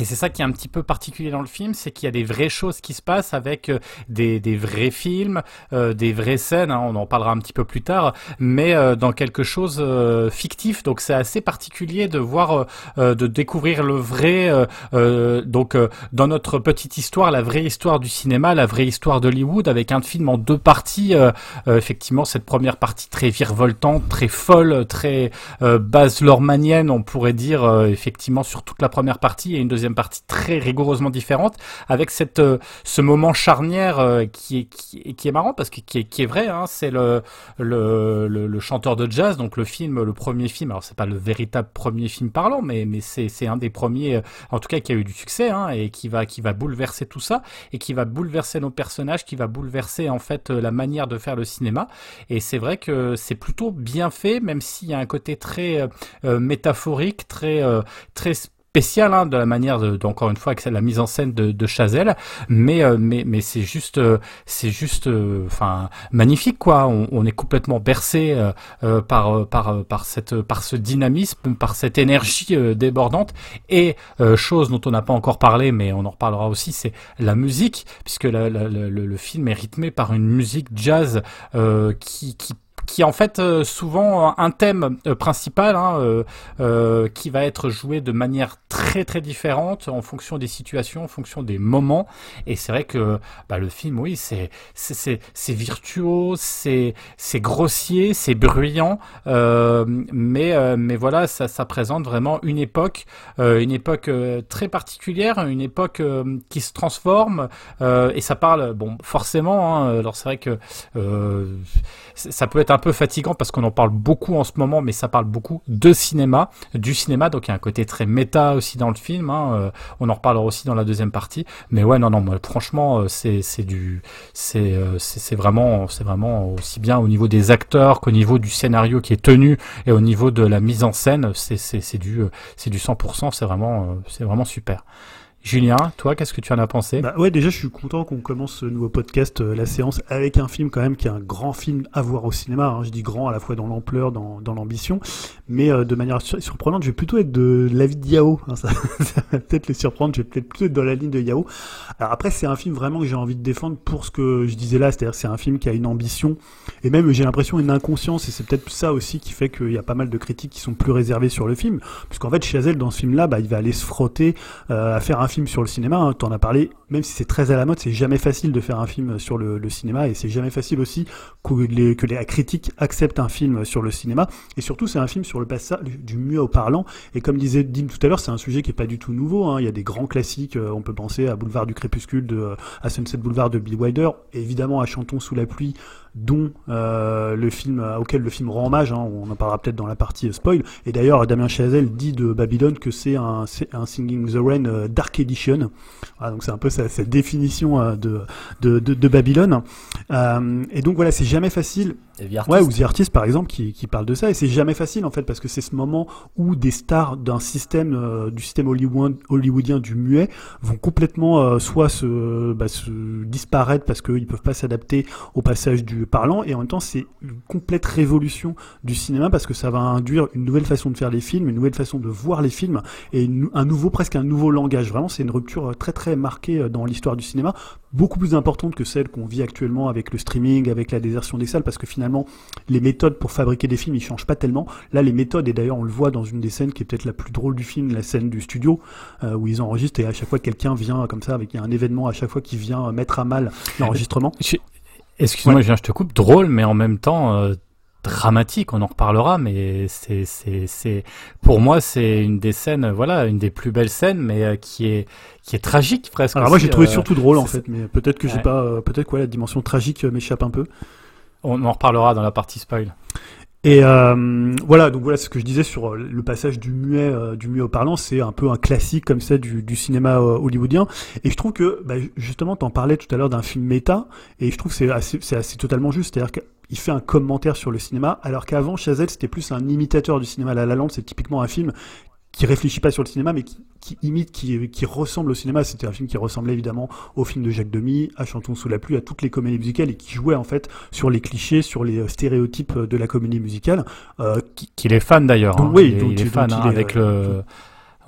et c'est ça qui est un petit peu particulier dans le film, c'est qu'il y a des vraies choses qui se passent avec euh, des, des vrais films, euh, des vraies scènes, hein, on en parlera un petit peu plus tard, mais euh, dans quelque chose euh, fictif. Donc c'est assez particulier de voir, euh, euh, de découvrir le vrai. donc dans notre petite histoire, la vraie histoire du cinéma, la vraie histoire d'Hollywood, avec un film en deux parties. effectivement, cette première partie très virevoltante, très folle, très base lormanienne, on pourrait dire effectivement sur toute la première partie, et une deuxième partie très rigoureusement différente, avec cette euh, ce moment charnière euh, qui est qui, est- marrant parce que qui est, qui est vrai. Hein, c'est le, le le chanteur de jazz, donc le film, le premier film. Alors c'est pas le véritable premier film parlant, mais mais c'est un des premiers, euh, en tout cas qui a eu du succès hein, et qui va qui va bouleverser tout ça et qui va bouleverser nos personnages, qui va bouleverser en fait la manière de faire le cinéma. Et c'est vrai que c'est plutôt bien fait, même s'il y a un côté très métaphorique, très euh, très spécial hein, de la manière de, encore une fois avec la mise en scène de, de Chazelle. Mais euh, mais mais c'est juste euh, c'est juste euh, enfin magnifique quoi. On, on est complètement bercé euh, euh, par euh, par euh, par cette par ce dynamisme par cette énergie euh, débordante. Et euh, chose dont on n'a pas encore parlé mais on en reparlera aussi c'est la musique puisque la- la- le, le film est rythmé par une musique jazz euh, qui qui qui est en fait euh, souvent un thème euh, principal hein, euh, euh, qui va être joué de manière très très différente en fonction des situations, en fonction des moments. Et c'est vrai que bah, le film, oui, c'est c'est virtuose, c'est c'est grossier, c'est bruyant, euh, mais euh, mais voilà, ça ça présente vraiment une époque, euh, une époque euh, très particulière, une époque euh, qui se transforme. euh, et ça parle, bon, forcément. Hein, alors c'est vrai que euh, ça peut être un peu fatigant parce qu'on en parle beaucoup en ce moment, mais ça parle beaucoup de cinéma, du cinéma, donc il y a un côté très méta aussi dans le film. Hein, euh, on en reparlera aussi dans la deuxième partie. Mais ouais, non, non, moi, franchement, euh, c'est c'est du, c'est euh, c'est c'est vraiment, c'est vraiment aussi bien au niveau des acteurs qu'au niveau du scénario qui est tenu et au niveau de la mise en scène, c'est du, euh, c'est du 100%. C'est vraiment, euh, c'est vraiment super. Julien, toi, qu'est-ce que tu en as pensé? Bah ouais, déjà, je suis content qu'on commence ce nouveau podcast, euh, la séance, avec un film quand même qui est un grand film à voir au cinéma. hein. Je dis grand à la fois dans l'ampleur, dans, dans l'ambition, mais euh, de manière sur- surprenante, je vais plutôt être de l'avis de Yao. hein, ça, ça va peut-être les surprendre. Je vais peut-être plutôt être dans la ligne de Yao. Alors après, c'est un film vraiment que j'ai envie de défendre pour ce que je disais là, c'est-à-dire c'est un film qui a une ambition et même j'ai l'impression une inconscience. Et c'est peut-être ça aussi qui fait qu'il y a pas mal de critiques qui sont plus réservées sur le film, puisqu'en fait, Chazelle dans ce film-là, bah, il va aller se frotter euh, à faire un film sur le cinéma. Hein, T'en as parlé, même si c'est très à la mode, c'est jamais facile de faire un film sur le, cinéma et c'est jamais facile aussi que les, que les critiques acceptent un film sur le cinéma. Et surtout, c'est un film sur le passage du muet au parlant. Et comme disait Dim tout à l'heure, c'est un sujet qui est pas du tout nouveau. Hein. Il y a des grands classiques. euh, on peut penser à Boulevard du Crépuscule, de, à Sunset Boulevard de Bill Wilder, évidemment à Chantons sous la pluie dont euh, le film euh, auquel le film rend hommage, hein, on en parlera peut-être dans la partie euh, spoil. Et d'ailleurs, Damien Chazelle dit de Babylone que c'est un, un Singing the Rain euh, Dark Edition. Voilà, donc c'est un peu sa, sa définition de, de, de, de Babylone. Et donc voilà, c'est jamais facile Ouais, ou. The Artist par exemple qui, qui parle de ça et c'est jamais facile en fait parce que c'est ce moment où des stars d'un système euh, du système hollywood- hollywoodien du muet vont complètement euh, soit se, bah, se disparaître parce qu'ils peuvent pas s'adapter au passage du parlant et en même temps c'est une complète révolution du cinéma parce que ça va induire une nouvelle façon de faire les films, une nouvelle façon de voir les films et une- un nouveau presque un nouveau langage. Vraiment c'est une rupture euh, très très marquée dans l'histoire du cinéma, beaucoup plus importante que celle qu'on vit actuellement avec le streaming, avec la désertion des salles parce que finalement les méthodes pour fabriquer des films, ils changent pas tellement. Là, les méthodes, et d'ailleurs, on le voit dans une des scènes qui est peut-être la plus drôle du film, la scène du studio, euh, où ils enregistrent et à chaque fois quelqu'un vient comme ça, avec il y a un événement à chaque fois qui vient mettre à mal l'enregistrement. Excuse-moi, Julien, je te coupe. Drôle, mais en même temps euh, dramatique. On en reparlera, mais c'est, c'est, c'est, pour moi, c'est une des scènes, voilà, une des plus belles scènes, mais euh, qui est, qui est tragique presque. Alors moi, j'ai trouvé euh, surtout drôle en fait, mais peut-être que j'ai Ouais. pas, euh, peut-être quoi, la dimension tragique m'échappe un peu. On en reparlera dans la partie spoil. Et euh, voilà, donc voilà ce que je disais sur le passage du muet, du muet au parlant, c'est un peu un classique comme ça du, du cinéma hollywoodien. Et je trouve que, bah, justement, t'en parlais tout à l'heure d'un film méta, et je trouve que c'est assez, c'est assez totalement juste, c'est-à-dire qu'il fait un commentaire sur le cinéma, alors qu'avant Chazelle c'était plus un imitateur du cinéma. La La Land, c'est typiquement un film qui réfléchit pas sur le cinéma, mais qui, qui imite, qui, qui ressemble au cinéma. C'était un film qui ressemblait évidemment au film de Jacques Demy, à Chantons sous la pluie, à toutes les comédies musicales, et qui jouait en fait sur les clichés, sur les stéréotypes de la comédie musicale. Euh, qui, Qu'il est fan d'ailleurs. Hein. oui, il, est- donc il est il- fan donc hein, il est, avec euh, le.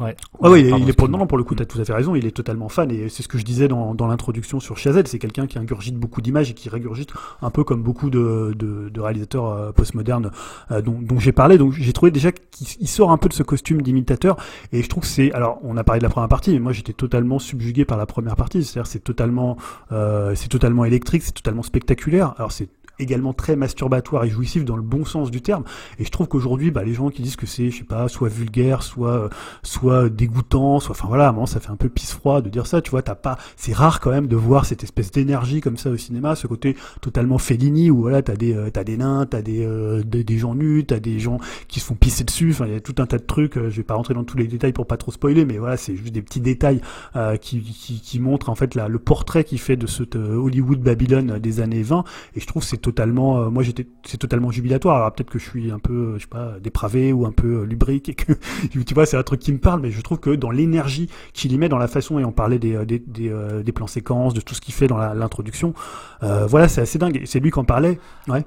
Ouais. Ah oui, il est pour, non, pour le coup, tu as tout à fait raison, il est totalement fan, et c'est ce que je disais dans, dans l'introduction sur Chazelle, c'est quelqu'un qui ingurgite beaucoup d'images et qui régurgite un peu comme beaucoup de, de, de réalisateurs euh, postmodernes euh, dont, dont j'ai parlé, donc j'ai trouvé déjà qu'il il sort un peu de ce costume d'imitateur, et je trouve que c'est, alors on a parlé de la première partie, mais moi j'étais totalement subjugué par la première partie, c'est-à-dire c'est totalement, euh, c'est totalement électrique, c'est totalement spectaculaire, alors c'est également très masturbatoire et jouissif dans le bon sens du terme. Et je trouve qu'aujourd'hui, bah, les gens qui disent que c'est, je sais pas, soit vulgaire, soit, euh, soit dégoûtant, soit, enfin voilà, moment, ça fait un peu pisse froid de dire ça. Tu vois, t'as pas, c'est rare quand même de voir cette espèce d'énergie comme ça au cinéma, ce côté totalement Fellini où voilà, t'as des, euh, t'as des nains, t'as des, euh, des, gens nus, t'as des gens qui se font pisser dessus. Enfin, il y a tout un tas de trucs. euh, je vais pas rentrer dans tous les détails pour pas trop spoiler, mais voilà, c'est juste des petits détails euh, qui, qui, qui montrent en fait la, le portrait qu'il fait de ce euh, Hollywood Babylone des années 20 et je trouve c'est totalement euh, moi j'étais c'est totalement jubilatoire. Alors peut-être que je suis un peu euh, je sais pas dépravé ou un peu euh, lubrique et que tu vois c'est un truc qui me parle mais je trouve que dans l'énergie qu'il y met dans la façon et on parlait des euh, des, des, des plans séquences de tout ce qu'il fait dans l'introduction euh, voilà c'est assez dingue. C'est lui qui en parlait. Ouais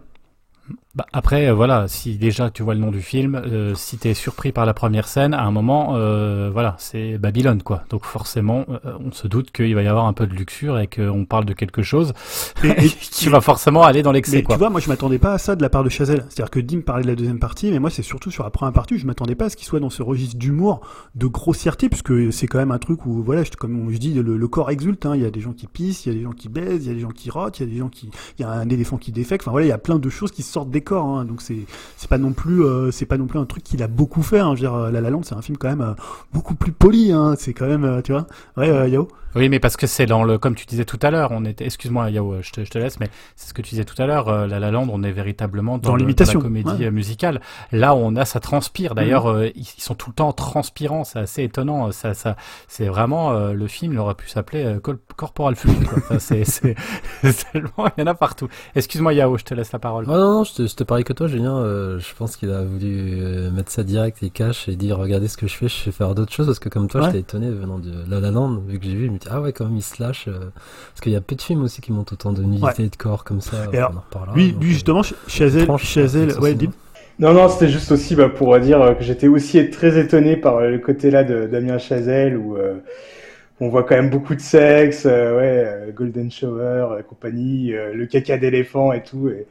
Bah, après, euh, voilà, si déjà tu vois le nom du film, euh, si t'es surpris par la première scène, à un moment, euh, voilà, c'est Babylone, quoi. Donc forcément, euh, on se doute qu'il va y avoir un peu de luxure et qu'on parle de quelque chose Et- et- qui va forcément aller dans l'excès, quoi. tu vois, moi je m'attendais pas à ça de la part de Chazelle. C'est-à-dire que Dim parlait de la deuxième partie, mais moi c'est surtout sur la première partie, je m'attendais pas à ce qu'il soit dans ce registre d'humour, de grossièreté, puisque c'est quand même un truc où, voilà, je- comme je dis, le, le corps exulte. hein. Il y a des gens qui pissent, il y a des gens qui baisent, il y a des gens qui rotent, il y a des gens qui, il y a un éléphant qui défecte. Enfin voilà, il y a plein de choses qui sortent des corps. hein. Donc c'est, c'est pas non plus, euh, c'est pas non plus un truc qu'il a beaucoup fait. Hein. Je veux dire, euh, La La Land, c'est un film quand même euh, beaucoup plus poli. Hein. C'est quand même, euh, tu vois, ouais, euh, Yao. Oui, mais parce que c'est dans le, comme tu disais tout à l'heure, on était, excuse-moi, Yao, je te, je te laisse, mais c'est ce que tu disais tout à l'heure, euh, La La Land, on est véritablement dans, Dans l'imitation, la comédie ouais. musicale. Là, on a, ça transpire. D'ailleurs, euh, ils, sont tout le temps transpirants, c'est assez étonnant. Ça, ça, c'est vraiment, euh, le film, il aurait pu s'appeler euh, Corporal Fluid, quoi. Enfin, c'est, tellement, il y en a partout. Excuse-moi, Yao, je te laisse la parole. Non, non, je te, je te parie que toi, Julien. euh, je pense qu'il a voulu euh, mettre ça direct et cash et dire regardez ce que je fais, je vais faire d'autres choses. Parce que comme toi, Ouais. j'étais étonné venant de La La Land, vu que j'ai vu, je me dis ah ouais, quand même, il se lâche. euh, parce qu'il y a peu de films aussi qui montent autant de nudité Ouais. et de corps comme ça. Et alors, on en reparlera. lui, donc, lui justement, Chazelle, tranche, Chazelle, ouais. Non, non, c'était juste aussi bah, pour dire que j'étais aussi très étonné par le côté-là de Damien Chazelle où euh, on voit quand même beaucoup de sexe, euh, ouais, Golden Shower, euh, compagnie, euh, le caca d'éléphant et tout. Et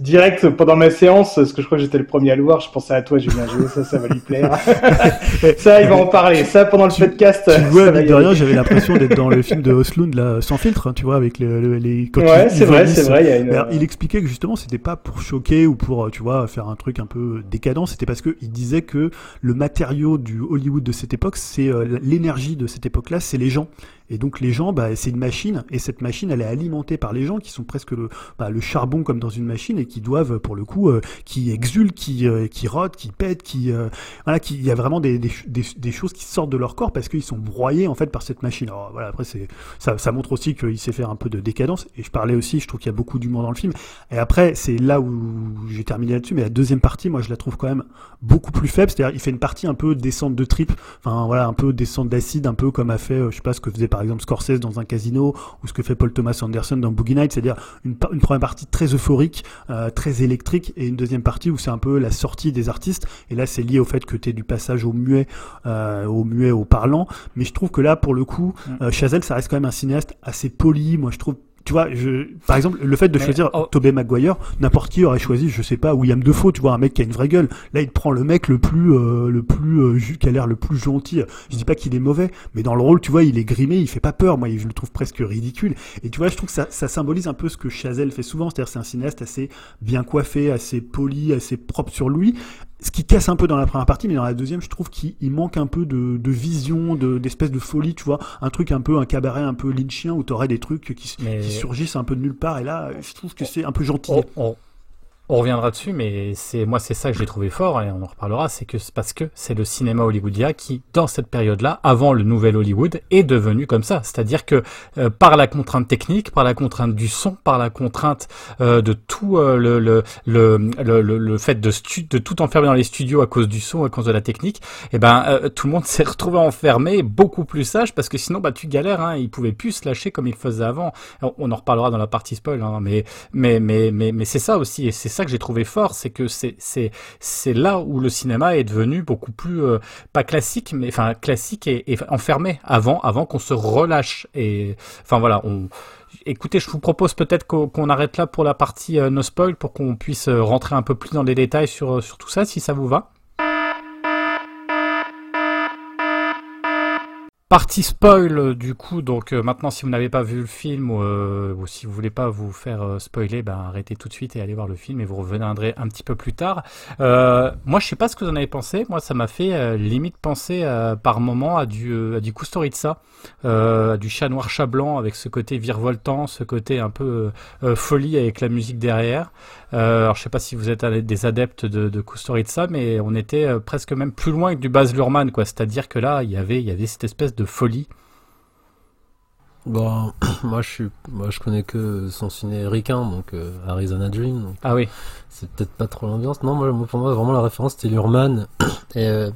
direct pendant ma séance, parce que je crois que j'étais le premier à le voir, je pensais à toi, Julien Géo, ça, ça va lui plaire. ça, il va en parler. Ça, pendant le Tu- podcast, Tu vois, de rien, j'avais l'impression d'être dans le film de Oslund, là, sans filtre, hein, tu vois, avec le- le- les. quand Ouais, c'est vrai, c'est vrai. Il y a une... Alors, il expliquait que justement, c'était pas pour choquer ou pour, euh, tu vois, faire un truc un peu décadent. C'était parce que il disait que le matériau du Hollywood de cette époque, c'est euh, l'énergie de cette époque-là, c'est les gens. Et donc les gens, bah, c'est une machine, et cette machine, elle est alimentée par les gens qui sont presque le, bah, le charbon comme dans une machine et qui doivent, pour le coup, euh, qui exultent, qui, euh, qui rotent, qui pètent, qui, euh, voilà, qui, il y a vraiment des, des, des, des choses qui sortent de leur corps parce qu'ils sont broyés en fait par cette machine. Alors voilà, après c'est, ça, ça montre aussi qu'il sait faire un peu de décadence. Et je parlais aussi, je trouve qu'il y a beaucoup d'humour dans le film. Et après, c'est là où j'ai terminé là-dessus. Mais la deuxième partie, moi, je la trouve quand même beaucoup plus faible. C'est-à-dire, il fait une partie un peu descente de trip, enfin voilà, un peu descente d'acide, un peu comme a fait, euh, je sais pas ce que faisait par exemple Scorsese dans un casino ou ce que fait Paul Thomas Anderson dans Boogie Nights. C'est-à-dire une, première partie très euphorique, euh, très électrique, et une deuxième partie où c'est un peu la sortie des artistes. Et là, c'est lié au fait que tu es du passage au muet, euh, au muet, au parlant. Mais je trouve que là, pour le coup, euh, Chazelle, ça reste quand même un cinéaste assez poli. Moi, je trouve. Tu vois, je, par exemple, le fait de Mais, choisir oh. Tobey Maguire, n'importe qui aurait choisi, je sais pas, William Defoe, tu vois, un mec qui a une vraie gueule. Là, il prend le mec le plus, euh, le plus, euh, qui a l'air le plus gentil. Je dis pas qu'il est mauvais, mais dans le rôle, tu vois, il est grimé, il fait pas peur. Moi, je le trouve presque ridicule. Et tu vois, je trouve que ça, ça symbolise un peu ce que Chazelle fait souvent. C'est-à-dire, c'est un cinéaste assez bien coiffé, assez poli, assez propre sur lui. Ce qui casse un peu dans la première partie, mais dans la deuxième, je trouve qu'il il manque un peu de, de vision, de- d'espèce de, folie, tu vois. Un truc un peu, un cabaret un peu lynchien où t'aurais des trucs qui, surgissent un peu de nulle part. Et là, je trouve que c'est un peu gentil. on, on- On reviendra dessus, mais c'est moi c'est ça que j'ai trouvé fort et on en reparlera, c'est que parce que c'est le cinéma hollywoodien qui, dans cette période-là, avant le nouvel Hollywood, est devenu comme ça. C'est-à-dire que euh, par la contrainte technique, par la contrainte du son, par la contrainte euh, de tout euh, le, le, le, le, fait de, de tout enfermer dans les studios à cause du son, à cause de la technique, et eh ben tout le monde s'est retrouvé enfermé, beaucoup plus sage, parce que sinon bah tu galères, hein, ils pouvaient plus se lâcher comme ils faisaient avant. On en reparlera dans la partie spoil, hein, mais mais mais mais, mais c'est ça aussi, et c'est ça que j'ai trouvé fort, c'est que c'est c'est c'est là où le cinéma est devenu beaucoup plus euh, pas classique, mais enfin classique et, enfermé avant avant qu'on se relâche. Et enfin voilà, écoutez, je vous propose peut-être qu'on arrête là pour la partie euh, no spoil pour qu'on puisse euh, rentrer un peu plus dans les détails sur, sur tout ça, si ça vous va. Partie spoil euh, du coup, donc euh, maintenant si vous n'avez pas vu le film euh, ou si vous voulez pas vous faire spoiler, ben arrêtez tout de suite et allez voir le film et vous reviendrez un petit peu plus tard. moi je sais pas ce que vous en avez pensé, moi ça m'a fait limite penser par moment à du, à du à du chat noir chat blanc avec ce côté virevoltant, ce côté un peu folie avec la musique derrière. Alors je sais pas si vous êtes des adeptes de, de Kusturica, mais on était presque même plus loin que du Baz Luhrmann quoi, c'est-à-dire que là il y avait il y avait cette espèce de folie Bon, moi je suis, moi je connais que son ciné ricain, donc euh, Arizona Dream. ah oui. C'est peut-être pas trop l'ambiance. Non, moi, pour moi vraiment la référence c'était Lurman et euh,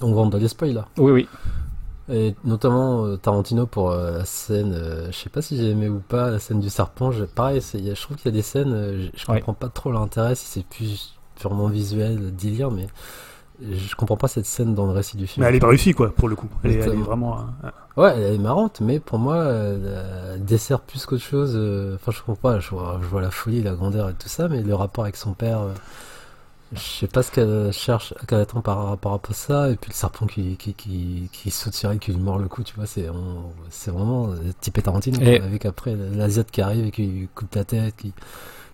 on va dans les spoils là. Oui oui. Et notamment euh, Tarantino pour la scène, je sais pas si j'ai aimé ou pas la scène du serpent. pareil, je trouve qu'il y a des scènes, je, comprends pas trop l'intérêt si c'est plus purement visuel, délire, mais je comprends pas cette scène dans le récit du film. Mais elle est pas réussie, quoi, pour le coup. Elle, est, vraiment. Euh, ouais, elle est marrante, mais pour moi, elle dessert plus qu'autre chose. Euh, enfin, je comprends pas. Je vois, la folie, la grandeur et tout ça, mais le rapport avec son père. Je sais pas ce qu'elle cherche, qu'elle attend par rapport à ça, et puis le serpent qui, qui, qui, qui elle, qui lui mord le cou, tu vois, c'est, c'est vraiment type Tarantino, avec après l'Asiate qui arrive et qui lui coupe la tête, qui,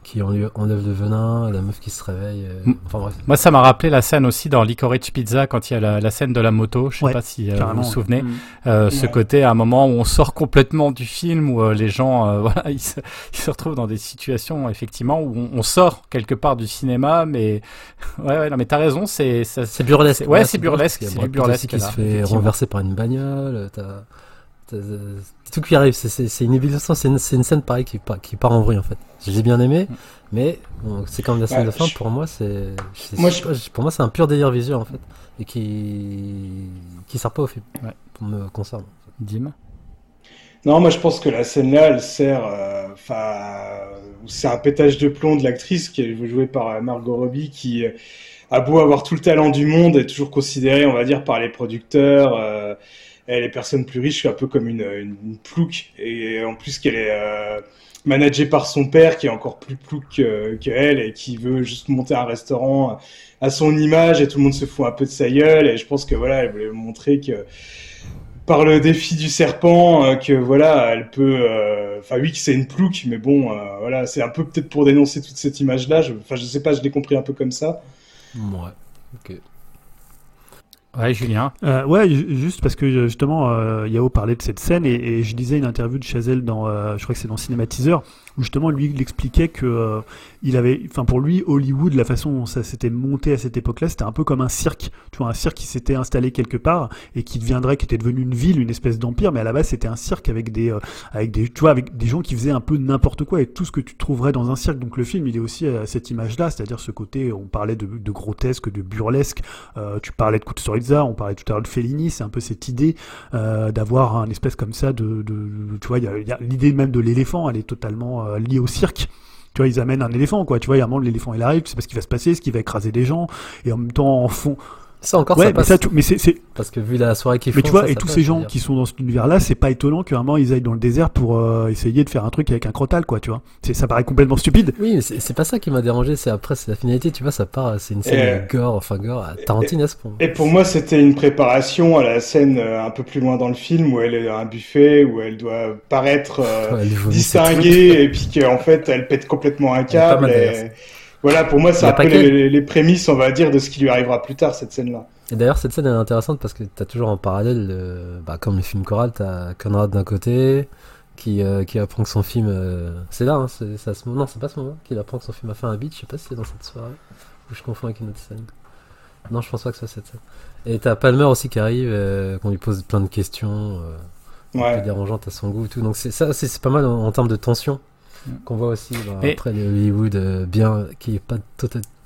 qui enlève le venin, la meuf qui se réveille. Euh, enfin, Moi, ça m'a rappelé la scène aussi dans Licorice Pizza quand il y a la, scène de la moto. Je sais pas si euh, vous vous souvenez. Mm. Euh, ce côté, à un moment où on sort complètement du film, où les gens, voilà, ils se, retrouvent dans des situations effectivement où on, sort quelque part du cinéma, mais ouais, ouais, non, mais t'as raison, c'est c'est burlesque. Ouais, c'est burlesque. C'est burlesque qui se fait renverser par une bagnole. T'as tout qui arrive, c'est une évidence, c'est une, une, scène pareille qui, qui part en vrille en fait. J'ai bien aimé, mm. mais c'est comme la scène de fin, pour moi, c'est. Pour moi, c'est un pur délire visuel en fait, et qui. qui sert pas au film, pour me concerne. Dim Non, moi je pense que la scène là, elle sert. Euh, enfin. c'est un pétage de plomb de l'actrice qui est jouée par euh, Margot Robbie qui euh, a beau avoir tout le talent du monde, est toujours considérée, on va dire, par les producteurs est personne plus riche, un peu comme une, une. Et en plus qu'elle est euh, managée par son père, qui est encore plus plouc qu'elle, et qui veut juste monter un restaurant à son image, et tout le monde se fout un peu de sa gueule. Et je pense que voilà, elle voulait montrer que par le défi du serpent, euh, que voilà, elle peut. Euh, enfin, oui, que c'est une plouc, mais bon, voilà, c'est un peu peut-être pour dénoncer toute cette image-là. Enfin, je, je sais pas, je l'ai compris un peu comme ça. Ouais, ok. Ouais, Julien. Euh, ouais, juste parce que justement, euh, Yao parlait de cette scène et, et, je disais une interview de Chazelle dans, euh, je crois que c'est dans Cinématiseur, où justement lui il expliquait que euh, il avait, enfin pour lui Hollywood, la façon dont ça s'était monté à cette époque-là, c'était un peu comme un cirque, tu vois, un cirque qui s'était installé quelque part et qui deviendrait, qui était devenu une ville, une espèce d'empire, mais à la base c'était un cirque avec des, euh, avec des, tu vois, avec des gens qui faisaient un peu n'importe quoi et tout ce que tu trouverais dans un cirque. Donc le film, il est aussi à cette image-là, c'est-à-dire ce côté, on parlait de, de grotesque, de burlesque, euh, tu parlais de Kusturica, on parlait tout à l'heure de Fellini, c'est un peu cette idée d'avoir un espèce comme ça de, de, tu vois, y a, a l'idée même de l'éléphant, elle est totalement euh, lié au cirque. Tu vois, ils amènent un éléphant, quoi. Tu vois, il y a un moment, l'éléphant, il arrive, tu sais pas ce qui va se passer, ce qui va écraser des gens, et en même temps, en fond, ça encore, ouais, ça passe. Mais, ça, mais c'est, Parce que vu la soirée qu'ils font. Mais tu vois, et tous ces gens qui sont dans cet univers-là, c'est pas étonnant qu'à un moment ils aillent dans le désert pour euh, essayer de faire un truc avec un crotal, quoi, tu vois. C'est, ça paraît complètement stupide. Oui, mais c'est, pas ça qui m'a dérangé, c'est après, c'est la finalité, tu vois, ça part, c'est une scène gore, enfin gore, tarantinesque. Et, et pour moi, c'était une préparation à la scène euh, un peu plus loin dans le film où elle est à un buffet, où elle doit paraître euh, distinguée, et puis qu'en fait, elle pète complètement un câble. Voilà, pour moi, c'est un peu les, les prémices, on va dire, de ce qui lui arrivera plus tard, cette scène-là. Et d'ailleurs, cette scène est intéressante parce que tu as toujours en parallèle, bah, comme le film choral, tu as Conrad d'un côté, qui, euh, qui apprend que son film. euh, c'est là, hein, c'est c'est à ce moment. Non, c'est pas ce moment qu'il apprend que son film a fait un beat. Je sais pas si c'est dans cette soirée ou je confonds avec une autre scène. Non, je pense pas que ce soit cette scène. Et t'as Palmer aussi qui arrive, euh, qu'on lui pose plein de questions, euh, un peu Ouais. dérangeantes à son goût et tout. Donc c'est ça, c'est c'est pas mal en, en termes de tension qu'on voit aussi bah, après le Hollywood euh, bien, qui est pas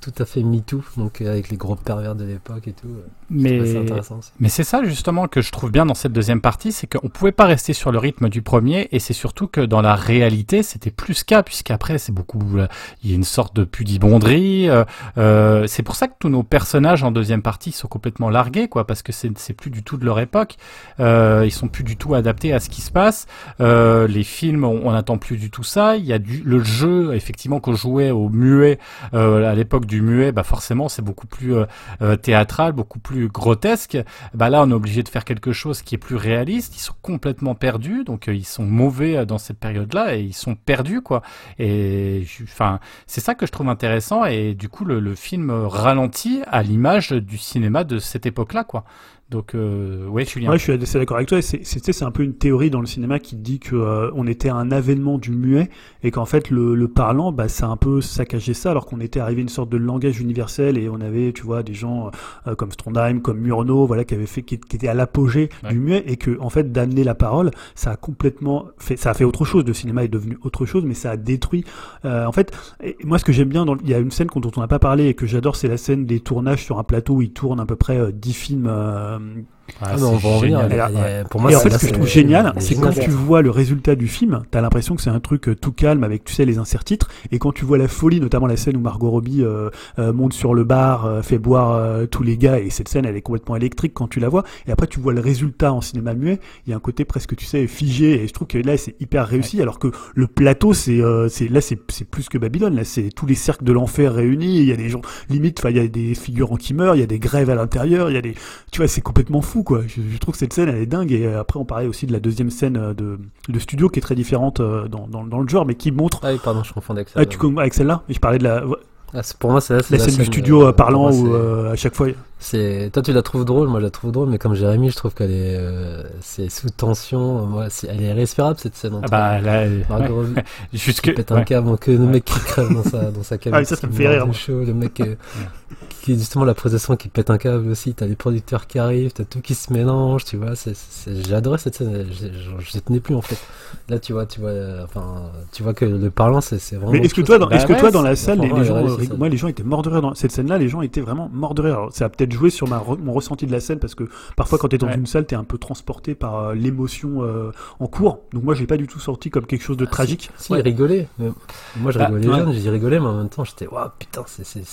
tout à, fait MeToo, donc euh, avec les gros pervers de l'époque et tout. euh, Mais c'est intéressant aussi. Mais c'est ça justement que je trouve bien dans cette deuxième partie, c'est qu'on pouvait pas rester sur le rythme du premier, et c'est surtout que dans la réalité, c'était plus qu'à, puisqu'après c'est beaucoup, euh, il y a une sorte de pudibonderie. euh, c'est pour ça que tous nos personnages en deuxième partie sont complètement largués, quoi, parce que c'est plus du tout de leur époque. Euh, ils sont plus du tout adaptés à ce qui se passe. Euh, les films, on on n'attend plus du tout ça. Il y a du le jeu, effectivement, qu'on jouait au muet euh, à l'époque du muet, bah forcément c'est beaucoup plus euh, euh, théâtral, beaucoup plus grotesque. Bah là, on est obligé de faire quelque chose qui est plus réaliste. Ils sont complètement perdus, donc euh, ils sont mauvais dans cette période-là et ils sont perdus quoi. Et enfin, c'est ça que je trouve intéressant et du coup le, le film ralentit à l'image du cinéma de cette époque-là quoi. Donc euh, ouais, Julien. Ouais, je suis assez d'accord avec toi. C'est, un peu une théorie dans le cinéma qui dit que euh, on était à un avènement du muet et qu'en fait le, le parlant, bah, ça a un peu saccagé ça, alors qu'on était arrivé à une sorte de langage universel et on avait, tu vois, des gens euh, comme Strondheim, comme Murnau, voilà, qui avaient fait, qui, qui étaient à l'apogée Ouais. du muet et que en fait d'amener la parole, ça a complètement fait, ça a fait autre chose. Le cinéma est devenu autre chose, mais ça a détruit. euh, en fait, et moi, ce que j'aime bien, dans, il y a une scène dont on n'a pas parlé et que j'adore, c'est la scène des tournages sur un plateau où ils tournent à peu près euh, 10 films. Euh, Ah, Ah, mais on c'est va en venir. génial. elle- Elle a- elle est- pour moi, et en fait, là, ce que je trouve génial, c'est quand tu vois le résultat du film, t'as l'impression que c'est un truc euh, tout calme avec, tu sais, les inserts-titres, et quand tu vois la folie, notamment la scène où Margot Robbie euh, euh, monte sur le bar, euh, fait boire euh, tous les gars, et cette scène, elle est complètement électrique quand tu la vois, et après tu vois le résultat en cinéma muet, il y a un côté presque, tu sais, figé, et je trouve que là, c'est hyper réussi, alors que le plateau, c'est, euh, c'est là, c'est, c'est plus que Babylone, là, c'est tous les cercles de l'enfer réunis, il y a des gens, limite, enfin, il y a des figurants qui meurent, il y a des grèves à l'intérieur, il y a des, tu vois, c'est complètement fou, quoi. Je, je trouve que cette scène, elle est dingue. Et euh, après, on parlait aussi de la deuxième scène euh, de, de studio qui est très différente euh, dans, dans, dans le genre, mais qui montre. Ah oui, pardon, je confondais avec ça. Ah, tu avec celle-là? Et je parlais de la, Ah, pour moi, c'est la scène du studio euh, parlant où euh, à chaque fois. C'est toi tu la trouves drôle, moi je la trouve drôle, mais comme Jérémy, je trouve qu'elle est euh, c'est sous tension. Moi, c'est- elle est respirable cette scène. Ah Entre bah là, Margot ouais. Jusque qui pète un ouais. câble, donc euh, le mec qui crève dans sa dans sa cabine. Ah, ça, ça me fait rire, chaud, le mec euh, qui est justement la possession qui pète un câble aussi. T'as les producteurs qui arrivent, t'as tout qui se mélange, tu vois. C'est, c'est- j'ai adoré cette scène. Je, je tenais plus en fait. Là, tu vois, tu vois, euh, enfin, tu vois que le parlant, c'est, c'est vraiment. Mais est-ce que toi, dans, Bah est-ce que ouais, toi, dans la salle, les, gens, euh, moi, les gens étaient morts de rire dans cette scène-là. Les gens étaient vraiment morts de rire. Alors, ça a peut-être joué sur ma, re- mon ressenti de la scène parce que parfois, quand t'es dans Ouais. une salle, t'es un peu transporté par euh, l'émotion euh, en cours. Donc moi, j'ai pas du tout sorti comme quelque chose de Ah, tragique. Si, il rigolait. Mais moi, je Bah, rigolais ouais. j'y rigolais, mais en même temps, j'étais, waouh, putain, c'est,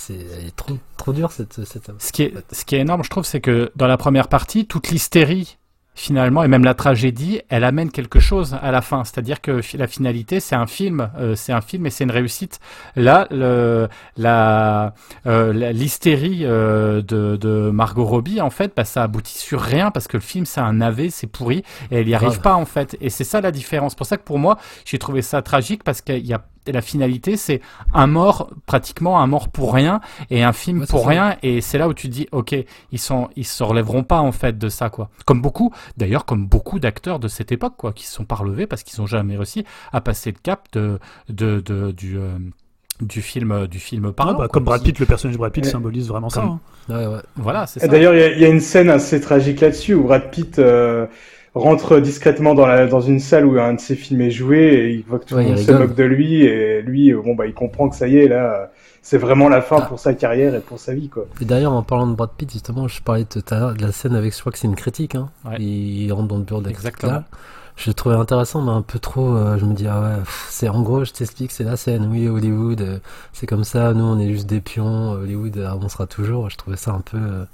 trop, trop dure cette, cette. Ce qui est, ce qui est énorme, je trouve, c'est que dans la première partie, toute l'hystérie, finalement, et même la tragédie, elle amène quelque chose à la fin. C'est-à-dire que la finalité, c'est un film, euh, c'est un film et c'est une réussite. Là, le, la, euh, l'hystérie euh, de, de Margot Robbie, en fait, bah, ça aboutit sur rien parce que le film, c'est un navet, c'est pourri et elle y arrive pas, en fait. Et c'est ça la différence. C'est pour ça que pour moi, j'ai trouvé ça tragique parce qu'il y a la finalité, c'est un mort, pratiquement un mort pour rien, et un film Ouais, pour ça. rien, et c'est là où tu te dis, ok, ils sont, ils se relèveront pas en fait de ça, quoi. Comme beaucoup, d'ailleurs, comme beaucoup d'acteurs de cette époque, quoi, qui se sont pas relevés parce qu'ils ont jamais réussi à passer le cap de, de, de du, euh, du film, du film Ah, parlant. bah, comme Brad Pitt, le personnage de Brad Pitt Ouais. symbolise vraiment ça. Hein. Ouais, ouais. Voilà, c'est Et ça. D'ailleurs, il y y, a une scène assez tragique là-dessus où Brad Pitt euh, rentre discrètement dans, la, dans une salle où un de ses films est joué et il voit que tout Ouais, le monde se moque de lui et lui, euh, bon bah, il comprend que ça y est là, euh, c'est vraiment la fin Ah. pour sa carrière et pour sa vie quoi. Et d'ailleurs, en parlant de Brad Pitt, justement, je parlais tout à l'heure de la scène avec, je crois que c'est une critique, hein. Ouais. Il rentre dans le bureau de la critique, Exactement. là. Je le trouvais intéressant, mais un peu trop, euh, je me dis, ah ouais, c'est, en gros, je t'explique, c'est la scène, oui, Hollywood, euh, c'est comme ça, nous, on est juste des pions, Hollywood euh, avancera toujours. Je trouvais ça un peu euh,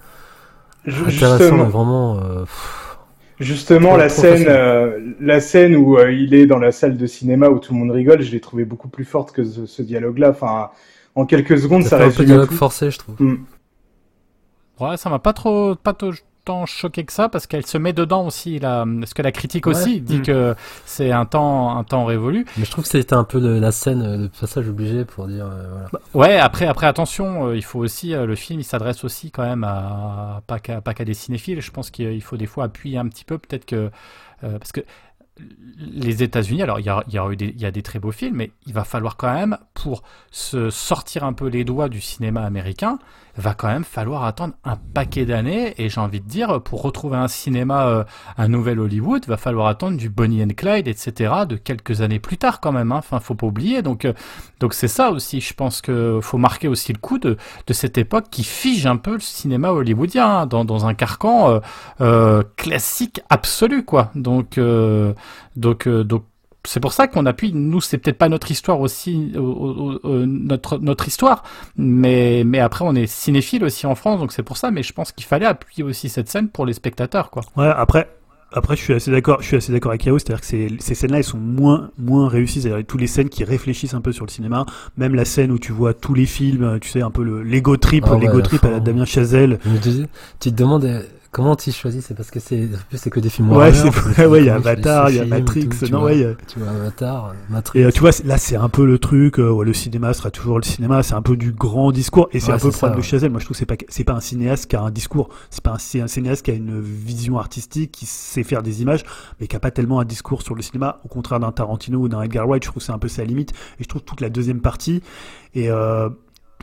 intéressant, mais vraiment, euh, pff, justement la scène, euh, la scène où euh, il est dans la salle de cinéma où tout le monde rigole, je l'ai trouvé beaucoup plus forte que ce, ce dialogue-là. Enfin, en quelques secondes, ça ça, fait un peu dialogue tout. forcé, je trouve. Ouais, ça m'a pas trop, pas trop tant choqué que ça parce qu'elle se met dedans aussi là, parce que la critique Ouais. aussi dit Mm. que c'est un temps, un temps révolu. Mais je trouve que c'était un peu le- la scène, euh, le passage obligé pour dire, euh, voilà. Ouais, après, après attention, euh, il faut aussi, euh, le film, il s'adresse aussi quand même à pas qu'à pas qu'à des cinéphiles. Je pense qu'il il faut des fois appuyer un petit peu, peut-être que parce que les États-Unis, alors il y a, il y, a eu des, il y a des très beaux films, mais il va falloir quand même, pour se sortir un peu les doigts du cinéma américain, va quand même falloir attendre un paquet d'années. Et j'ai envie de dire, pour retrouver un cinéma, euh, un nouvel Hollywood, va falloir attendre du Bonnie and Clyde, etc., de quelques années plus tard quand même. Hein. Enfin, faut pas oublier. Donc, euh, donc c'est ça aussi. Je pense que faut marquer aussi le coup de, de cette époque qui fige un peu le cinéma hollywoodien hein, dans, dans un carcan euh, classique absolu, quoi. Donc, donc, donc c'est pour ça qu'on appuie. Nous, c'est peut-être pas notre histoire aussi, euh, notre notre histoire, mais mais après on est cinéphile aussi en France, donc c'est pour ça. Mais je pense qu'il fallait appuyer aussi cette scène pour les spectateurs, quoi. Ouais, après, après, je suis assez d'accord. Je suis assez d'accord avec Yao, c'est-à-dire que ces, ces scènes-là, elles sont moins moins réussies. C'est-à-dire toutes les scènes qui réfléchissent un peu sur le cinéma, même la scène où tu vois tous les films, tu sais, un peu le l'ego trip, ouais, l'ego trip à la. Damien Chazelle. Tu te demandes euh, comment tu choisis, c'est parce que c'est en plus, c'est que des films Ouais, que ouais, il y a Avatar, il y a Matrix, tout, non, vois. ouais, il y a- Tu vois Avatar, euh, Matrix. Et euh, tu vois, là, c'est un peu le truc. euh, ouais, le cinéma sera toujours le cinéma. C'est un peu du grand discours. Et c'est Ouais, un peu le problème de Chazelle. Moi, je trouve que c'est pas c'est pas un cinéaste qui a un discours. C'est pas un, c'est un cinéaste qui a une vision artistique, qui sait faire des images, mais qui a pas tellement un discours sur le cinéma. Au contraire d'un Tarantino ou d'un Edgar Wright, je trouve que c'est un peu sa limite. Et je trouve toute la deuxième partie et euh,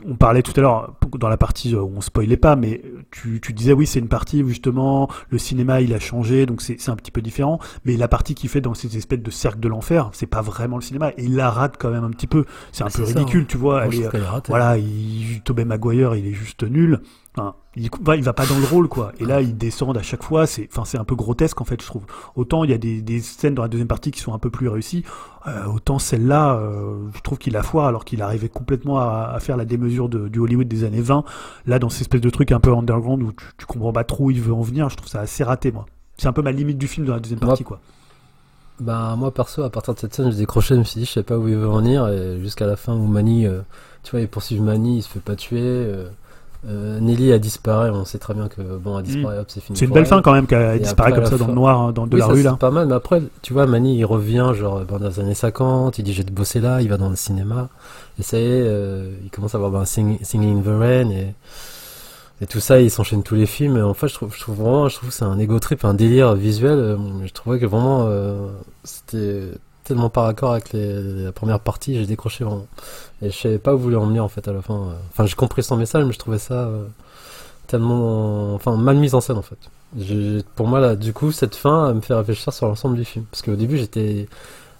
on parlait tout à l'heure dans la partie où on spoilait pas, mais tu, tu disais oui, c'est une partie où justement le cinéma il a changé, donc c'est un petit peu différent. Mais la partie qu'il fait dans ces espèces de cercle de l'enfer, c'est pas vraiment le cinéma. Et il la rate quand même un petit peu. C'est un Ah, peu ça, ridicule, hein. tu vois. Moi, Elle est- voilà, il, Tobey Maguire, il est juste nul. Enfin, il, va, il va pas dans le rôle, quoi. Et là, ils descendent à chaque fois. C'est, enfin, c'est un peu grotesque, en fait, je trouve. Autant il y a des, des scènes dans la deuxième partie qui sont un peu plus réussies, euh, autant celle-là, euh, je trouve qu'il a foire alors qu'il arrivait complètement à, à faire la démesure de, du Hollywood des années 20. Là, dans cette espèce de truc un peu underground où tu, tu comprends pas trop où il veut en venir, je trouve ça assez raté, moi. C'est un peu ma limite du film dans la deuxième partie, quoi. Bah moi perso à partir de cette scène j'ai décroché, je me suis dit je sais pas où il veut en venir et jusqu'à la fin où Manny, euh, tu vois il poursuit Manny, il se fait pas tuer, euh, euh, Nelly a disparu, on sait très bien que bon elle disparaît, hop c'est fini. C'est une belle elle. fin quand même, qu'elle disparaît comme ça dans le noir, hein, dans, de la ça, rue, c'est là. pas mal, mais après tu vois Manny il revient genre ben, dans les années 50, il dit j'ai de bosser là, il va dans le cinéma et ça y est, euh, il commence à avoir ben, Sing- Singing in the Rain et et tout ça, il s'enchaîne tous les films. Et en fait, je trouve, je trouve vraiment, je trouve que c'est un ego trip, un délire visuel. Euh, Je trouvais que vraiment, euh, c'était tellement par accord avec la première partie, j'ai décroché vraiment. Et je savais pas où voulait en venir en fait à la fin. euh. Enfin, j'ai compris son message, mais je trouvais ça euh, tellement, enfin, mal mis en scène en fait. Pour moi, là, du coup, cette fin elle me fait réfléchir sur l'ensemble du film. Parce qu'au début, j'étais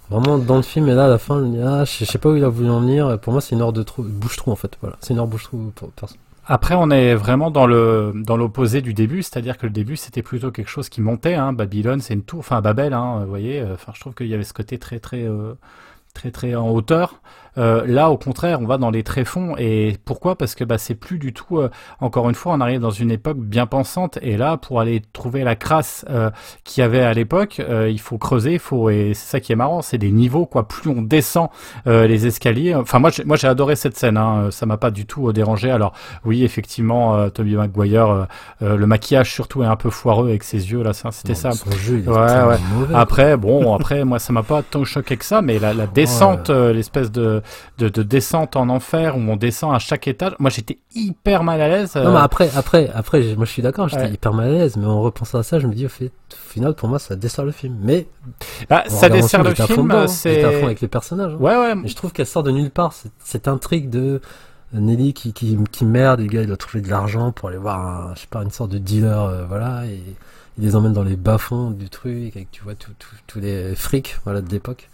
vraiment dans le film, et là, à la fin, ah, je sais pas où il a voulu en venir. Pour moi, c'est une heure de trou, bouche-trou en fait. Voilà, c'est une heure bouche-trou pour personne. Après, on est vraiment dans le dans l'opposé du début, c'est-à-dire que le début c'était plutôt quelque chose qui montait. Hein. Babylone, c'est une tour, enfin Babel, hein, vous voyez. euh, Enfin, je trouve qu'il y avait ce côté très très euh, très très en hauteur. Euh, là, au contraire, on va dans les tréfonds. Et pourquoi? Parce que bah, c'est plus du tout. euh, encore une fois, on arrive dans une époque bien pensante. Et là, pour aller trouver la crasse euh, qu'il y avait à l'époque, euh, il faut creuser. Il faut et c'est ça qui est marrant, c'est des niveaux quoi. Plus on descend euh, les escaliers. Enfin, moi, j'ai, moi, j'ai adoré cette scène. Hein. Ça m'a pas du tout dérangé. Alors, oui, effectivement, euh, Toby Maguire, le maquillage surtout est un peu foireux avec ses yeux là. C'était ça. Son jeu, il est Ouais, tellement ouais. mauvais. Après, bon, après, moi, ça m'a pas tant choqué que ça, mais la, la descente, l'espèce de, de, de descente en enfer où on descend à chaque étage, moi, j'étais hyper mal à l'aise. Non, euh, mais après, après, après, moi je suis d'accord, j'étais Ouais. hyper mal à l'aise, mais en repensant à ça, je me dis au, fait, au final, pour moi, ça dessert le film. Mais bah, ça dessert le film, c'est. À fond avec les personnages. hein. Ouais, ouais. Je trouve qu'elle sort de nulle part, cette, cette intrigue de Nelly qui, qui, qui merde, le gars il doit trouver de l'argent pour aller voir, un, je sais pas, une sorte de dealer, euh, voilà, et il les emmène dans les bas-fonds du truc, avec, tu vois, tous les frics, voilà, de l'époque.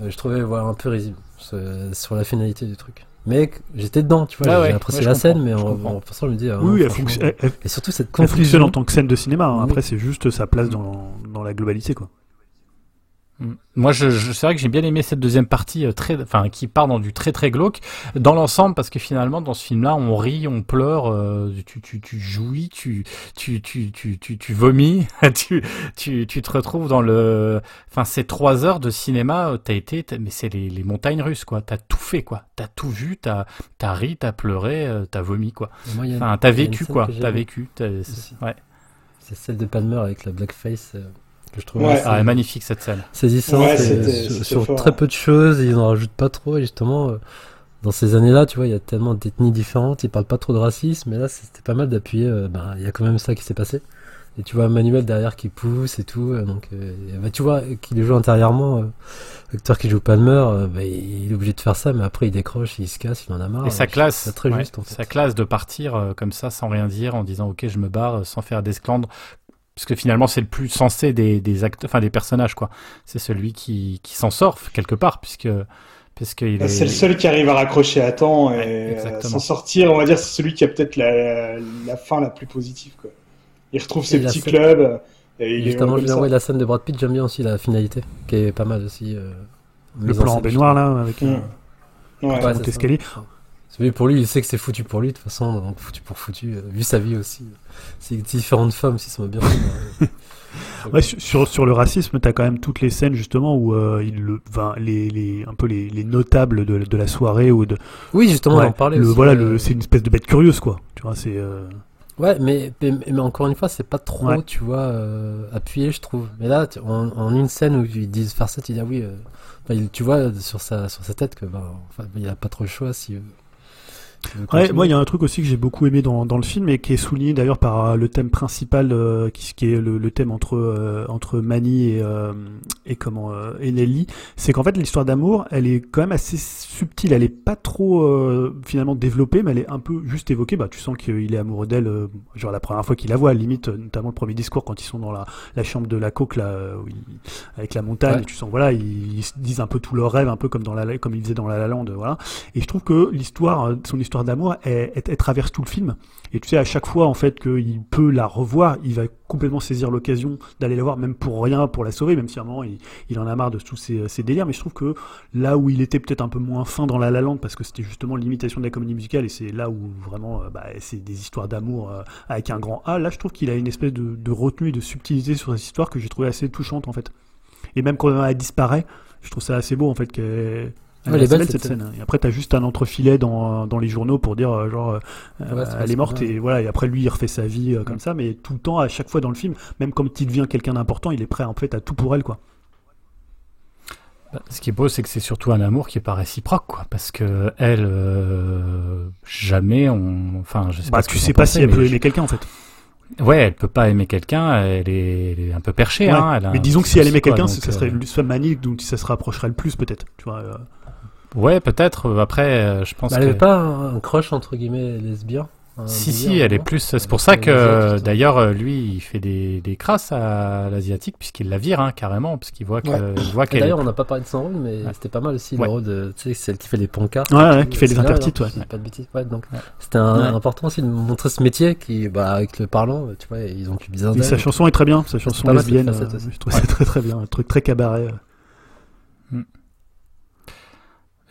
Euh, je trouvais, voilà, un peu risible sur, sur la finalité du truc. Mais j'étais dedans, tu vois, j'ai ouais, apprécié ouais, la scène, mais en, en pensant, je me dis, ah, Oui, non, elle, franchement. fonc- elle- elle- Et surtout cette elle fonctionne conclusion. en tant que scène de cinéma. hein. Oui. Après, c'est juste sa place dans, dans la globalité, quoi. Mm. Moi, je, je- c'est vrai que j'ai bien aimé cette deuxième partie, euh, très, enfin, qui part dans du très très glauque, dans l'ensemble, parce que finalement, dans ce film-là, on rit, on pleure, euh, tu, tu, tu jouis, tu, tu, tu, tu, tu, tu vomis, tu, tu, tu te retrouves dans le, enfin, ces trois heures de cinéma, euh, t'as été, mais c'est les, les montagnes russes, quoi. T'as tout fait, quoi. T'as tout vu, t'as, t'as ri, t'as pleuré, t'as vomi, quoi. Moi, a- Enfin, t'as vécu, quoi. T'as vécu. ouais. C'est celle de Palmer avec la blackface, euh, que je trouve Ouais. assez Ah, magnifique cette scène. Ouais, et c'était- sur, c'était sur fort. très peu de choses, ils en rajoutent pas trop, et justement, euh, dans ces années-là, tu vois, il y a tellement d'ethnies différentes, ils parlent pas trop de racisme, mais là, c'était pas mal d'appuyer, euh, ben, il y a quand même ça qui s'est passé. Et tu vois Manuel derrière qui pousse et tout. euh, Donc, euh, bah, tu vois qu'il joue intérieurement. euh, L'acteur qui joue Palmer, euh, bah, il est obligé de faire ça, mais après il décroche, il se casse, il en a marre. Et sa classe, très ouais, juste en fait. sa classe de partir euh, comme ça sans rien dire, en disant ok je me barre, euh, sans faire d'esclandre, parce que finalement c'est le plus sensé des, des acteurs, enfin des personnages quoi. C'est celui qui, qui s'en sort quelque part puisque puisqu'il est. C'est le seul qui arrive à raccrocher à temps et Ouais, euh, s'en sortir. On va dire c'est celui qui a peut-être la, la fin la plus positive. Quoi. Il retrouve ses Et petits scène- clubs. Et il Et je envoyer la scène de Brad Pitt, j'aime bien aussi la finalité, qui est pas mal aussi. euh, Le plan en scène, baignoire là, avec Mm. euh, Ouais. escalier. Lui, pour lui, il sait que c'est foutu pour lui, de toute façon, donc foutu pour foutu. euh, Vu sa vie aussi. C'est différentes femmes, si ça m'a bien fait. Ouais, sur, sur, le racisme, t'as quand même toutes les scènes justement où euh, il le, les, les, un peu les, les notables de, de la soirée ou de. Oui, justement, Ouais, on en parlait le, aussi, voilà, euh, c'est une espèce de bête curieuse quoi. Tu vois, c'est. euh, Ouais, mais, mais, mais encore une fois, c'est pas trop, Ouais. tu vois, appuyé, je trouve. Mais là, tu- en, en une scène où ils disent faire ça, tu dis, ah oui, tu vois sur sa, sur sa tête que, bah, enfin, il a pas trop le choix si. Ouais, moi, il y a un truc aussi que j'ai beaucoup aimé dans, dans le film et qui est souligné d'ailleurs par euh, le thème principal, euh, qui, qui est le, le thème entre euh, entre Manny et euh, et comment euh, et Nelly, c'est qu'en fait l'histoire d'amour, elle est quand même assez subtile, elle est pas trop euh, finalement développée, mais elle est un peu juste évoquée. Bah, tu sens qu'il est amoureux d'elle, euh, genre la première fois qu'il la voit, limite, euh, notamment le premier discours quand ils sont dans la, la chambre de la coque là, euh, où ils- avec la montagne, Ouais. et tu sens voilà, ils, ils se disent un peu tous leurs rêves, un peu comme dans la comme ils faisaient dans La La Land, voilà. Et je trouve que l'histoire, euh, son histoire d'amour, elle, traverse tout le film. Et tu sais, à chaque fois, en fait, qu'il peut la revoir, il va complètement saisir l'occasion d'aller la voir, même pour rien, pour la sauver, même si à un moment, il, il en a marre de tous ces, ces délires. Mais je trouve que là où il était peut-être un peu moins fin dans La La Land, parce que c'était justement l'imitation de la comédie musicale, et c'est là où vraiment, euh, bah, c'est des histoires d'amour euh, avec un grand A, là, je trouve qu'il a une espèce de, retenue et de subtilité sur cette histoire que j'ai trouvé assez touchante, en fait. Et même quand elle disparaît, je trouve ça assez beau, en fait. Ouais, elle est belle, cette cette scène. Et après, t'as juste un entrefilet dans, dans les journaux pour dire, euh, genre, euh, Ouais, elle est morte et voilà. Et après, lui, il refait sa vie euh, comme ça. Mais tout le temps, à chaque fois dans le film, même quand il devient quelqu'un d'important, il est prêt en fait à tout pour elle, quoi. Bah, Ce qui est beau, c'est que c'est surtout un amour qui est pas réciproque, quoi. Parce que elle, euh, jamais on. Enfin, je sais Bah, pas. tu sais pas si elle peut aimer quelqu'un, en fait. Ouais, elle peut pas aimer quelqu'un. Elle est, elle est un peu perchée. Ouais. Hein, elle mais disons que si elle aimait quelqu'un, ça serait euh, soit Manny dont ça se rapprocherait le plus, peut-être. Tu vois. euh. Ouais, peut-être. euh, Après, euh, je pense Bah, elle que. avait pas un, crush entre guillemets lesbien Si, délire, si, elle est plus. C'est pour ça euh, que, ça. d'ailleurs, euh, lui, il fait des, des crasses à l'asiatique, puisqu'il la vire, hein, carrément, parce qu'il voit que- Ouais. qu'elle. D'ailleurs, est- on n'a pas parlé de son rôle, mais Ouais. c'était pas mal aussi Ouais. le rôle de, tu sais, celle qui fait les pancartes. Ouais, qui fait les intertitres, ouais. pas de bêtises. Ouais, donc Ouais. c'était important aussi de montrer ce métier qui, bah, avec le parlant, tu vois, ils ont besoin Et d'elle. sa chanson est très bien, sa chanson lesbienne. euh, je trouve ça très très bien, un truc très cabaret. euh.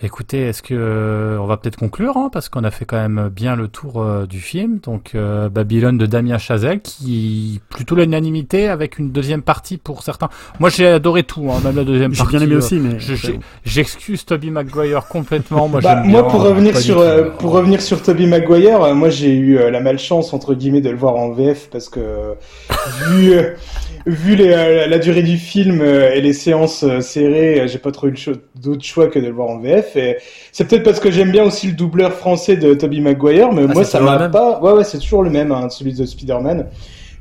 Écoutez, est-ce que euh, on va peut-être conclure, hein, parce qu'on a fait quand même bien le tour euh, du film. Donc euh, Babylone de Damien Chazelle, qui plutôt l'unanimité avec une deuxième partie pour certains. Moi, j'ai adoré tout, hein, même la deuxième J'ai partie. bien aimé euh, aussi, mais je- j'ai- J'excuse Toby Maguire complètement. Moi, Bah, j'aime moi, bien, pour euh, revenir sur tout, euh, euh, pour revenir sur Toby Maguire, euh, moi j'ai eu euh, la malchance entre guillemets de le voir en VF parce que euh, vu euh, vu les, euh, la durée du film euh, et les séances euh, serrées, euh, j'ai pas trop eu le cho- d'autre choix que de le voir en VF. Et c'est peut-être parce que j'aime bien aussi le doubleur français de Toby Maguire, mais Ah, moi ça m'a pas. Ouais ouais, c'est toujours le même, hein, celui de Spider-Man.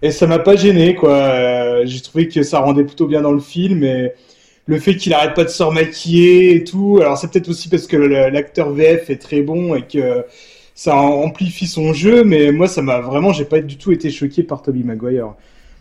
Et ça m'a pas gêné quoi. Euh, j'ai trouvé que ça rendait plutôt bien dans le film et le fait qu'il arrête pas de se remaquiller et tout. Alors c'est peut-être aussi parce que l'acteur VF est très bon et que ça amplifie son jeu, mais moi ça m'a vraiment, j'ai pas du tout été choqué par Toby Maguire.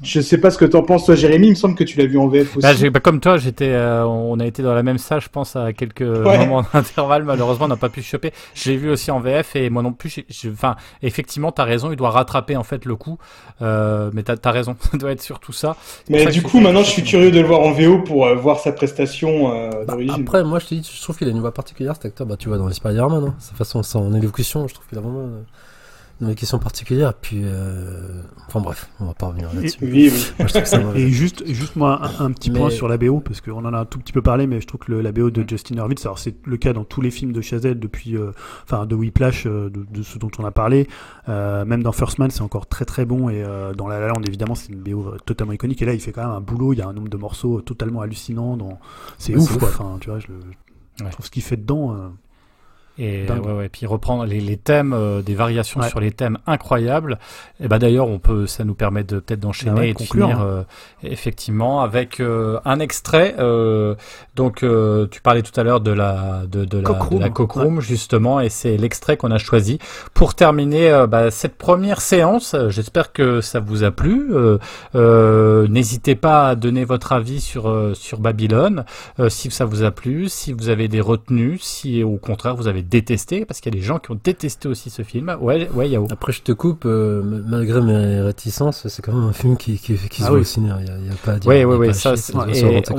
Je sais pas ce que t'en penses toi, Jérémy. Il me semble que tu l'as vu en VF aussi. Bah, j'ai- bah, comme toi, j'étais, euh, on a été dans la même salle, je pense, à quelques moments d'intervalle. Malheureusement, on n'a pas pu choper. Je l'ai vu aussi en VF et moi non plus. Enfin, effectivement, t'as raison. Il doit rattraper en fait le coup. Euh, mais t'as as raison. Ça doit être surtout ça. C'est pour mais ça que du coup, maintenant, je suis curieux de le voir en VO pour euh, voir sa prestation euh, Bah, d'origine. après, moi, je te dis, je trouve qu'il a une voix particulière, cet acteur. Bah, tu vois, dans les Spider-Man, hein. sa façon, son élocution, je trouve qu'il a vraiment euh, une élocution particulière. Puis, euh... enfin bref, on va pas revenir là-dessus. Oui, oui. Moi. Et juste, juste moi, un, un petit point sur la BO, parce qu'on en a un tout petit peu parlé, mais je trouve que le- la BO de Justin Hurwitz, alors c'est le cas dans tous les films de Chazelle depuis, euh, enfin de Whiplash, euh, de, de ce dont on a parlé, euh, même dans First Man, c'est encore très très bon, et euh, dans La La Land, évidemment, c'est une BO totalement iconique, et là, il fait quand même un boulot, il y a un nombre de morceaux totalement hallucinant, dans... c'est Ouais, ouf, quoi, enfin, tu vois, je, le- je Ouais. trouve ce qu'il fait dedans. Et ouais, ouais, puis reprendre les, les thèmes, euh, des variations Ouais. sur les thèmes incroyables. Et bah d'ailleurs, on peut, ça nous permet de peut-être d'enchaîner Ah et de conclure, finir hein. euh, effectivement avec euh, un extrait. euh, donc, euh, tu parlais tout à l'heure de la de, de la, de la Cockroom, justement, et c'est l'extrait qu'on a choisi pour terminer bah, cette première séance. J'espère que ça vous a plu. Euh, euh, N'hésitez pas à donner votre avis sur euh, sur Babylone, euh, si ça vous a plu, si vous avez des retenues, si au contraire vous avez détesté, parce qu'il y a des gens qui ont détesté aussi ce film. Ouais, ouais, Yao. Après, je te coupe, euh, malgré mes réticences, c'est quand même un film qui, qui, qui se Ah voit oui. au cinéma. Il n'y a, pas à dire. Oui, oui, oui, ça, chier, se voit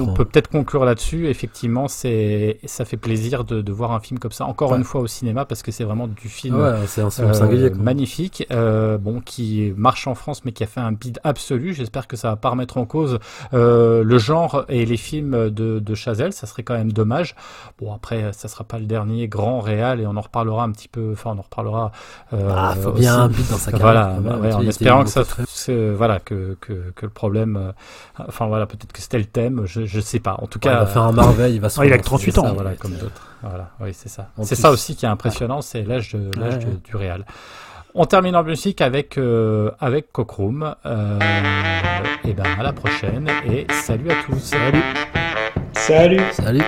on peut peut-être conclure là-dessus. Effectivement, c'est, ça fait plaisir de, de voir un film comme ça encore Ouais. une fois au cinéma parce que c'est vraiment du film Ouais, c'est un film euh, singulier. magnifique, euh, bon, qui marche en France mais qui a fait un bid absolu. J'espère que ça va pas remettre en cause le genre et les films de, de Chazelle. Ça serait quand même dommage. Bon, après, ça sera pas le dernier grand réal et on en reparlera un petit peu. Enfin, on en reparlera. euh, Ah, faut aussi. bien un but dans sa carrière. Voilà, ouais, en espérant que ça, c'est- voilà, que, que, que le problème, euh, enfin voilà, peut-être que c'était le thème, je, je sais pas. En tout Ouais, il cas, va faire un Marvel, il va se Ah, il a que 38 c'est ans. ça, voilà, comme d'autres. Voilà, oui, c'est ça. C'est ça aussi qui est impressionnant, c'est l'âge de l'âge Ouais, de- ouais. du réel. On termine en musique avec euh, avec Cockroom. Euh, et ben à la prochaine et salut à tous. Salut. Salut Salut.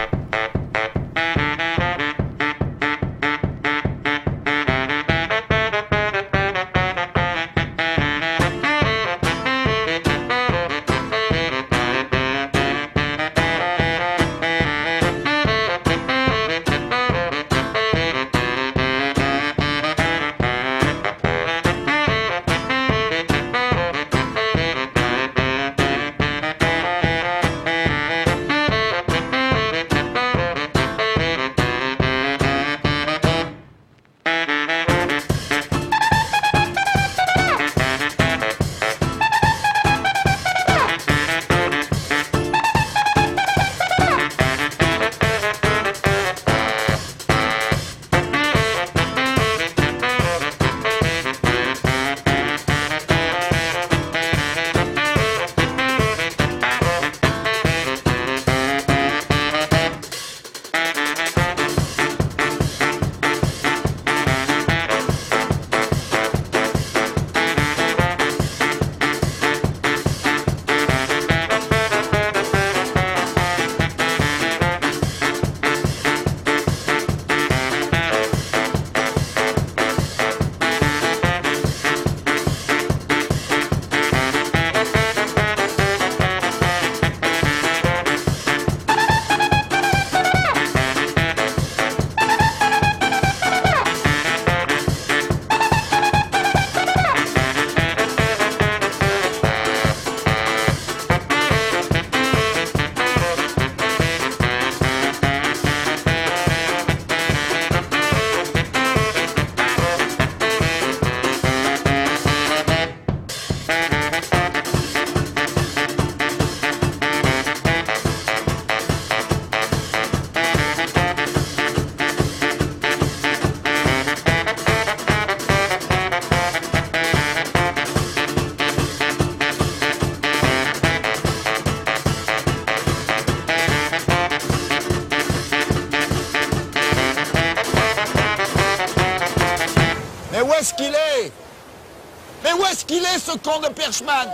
Ce con de Perchman.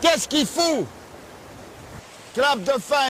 Qu'est-ce qu'il fout Clap de fin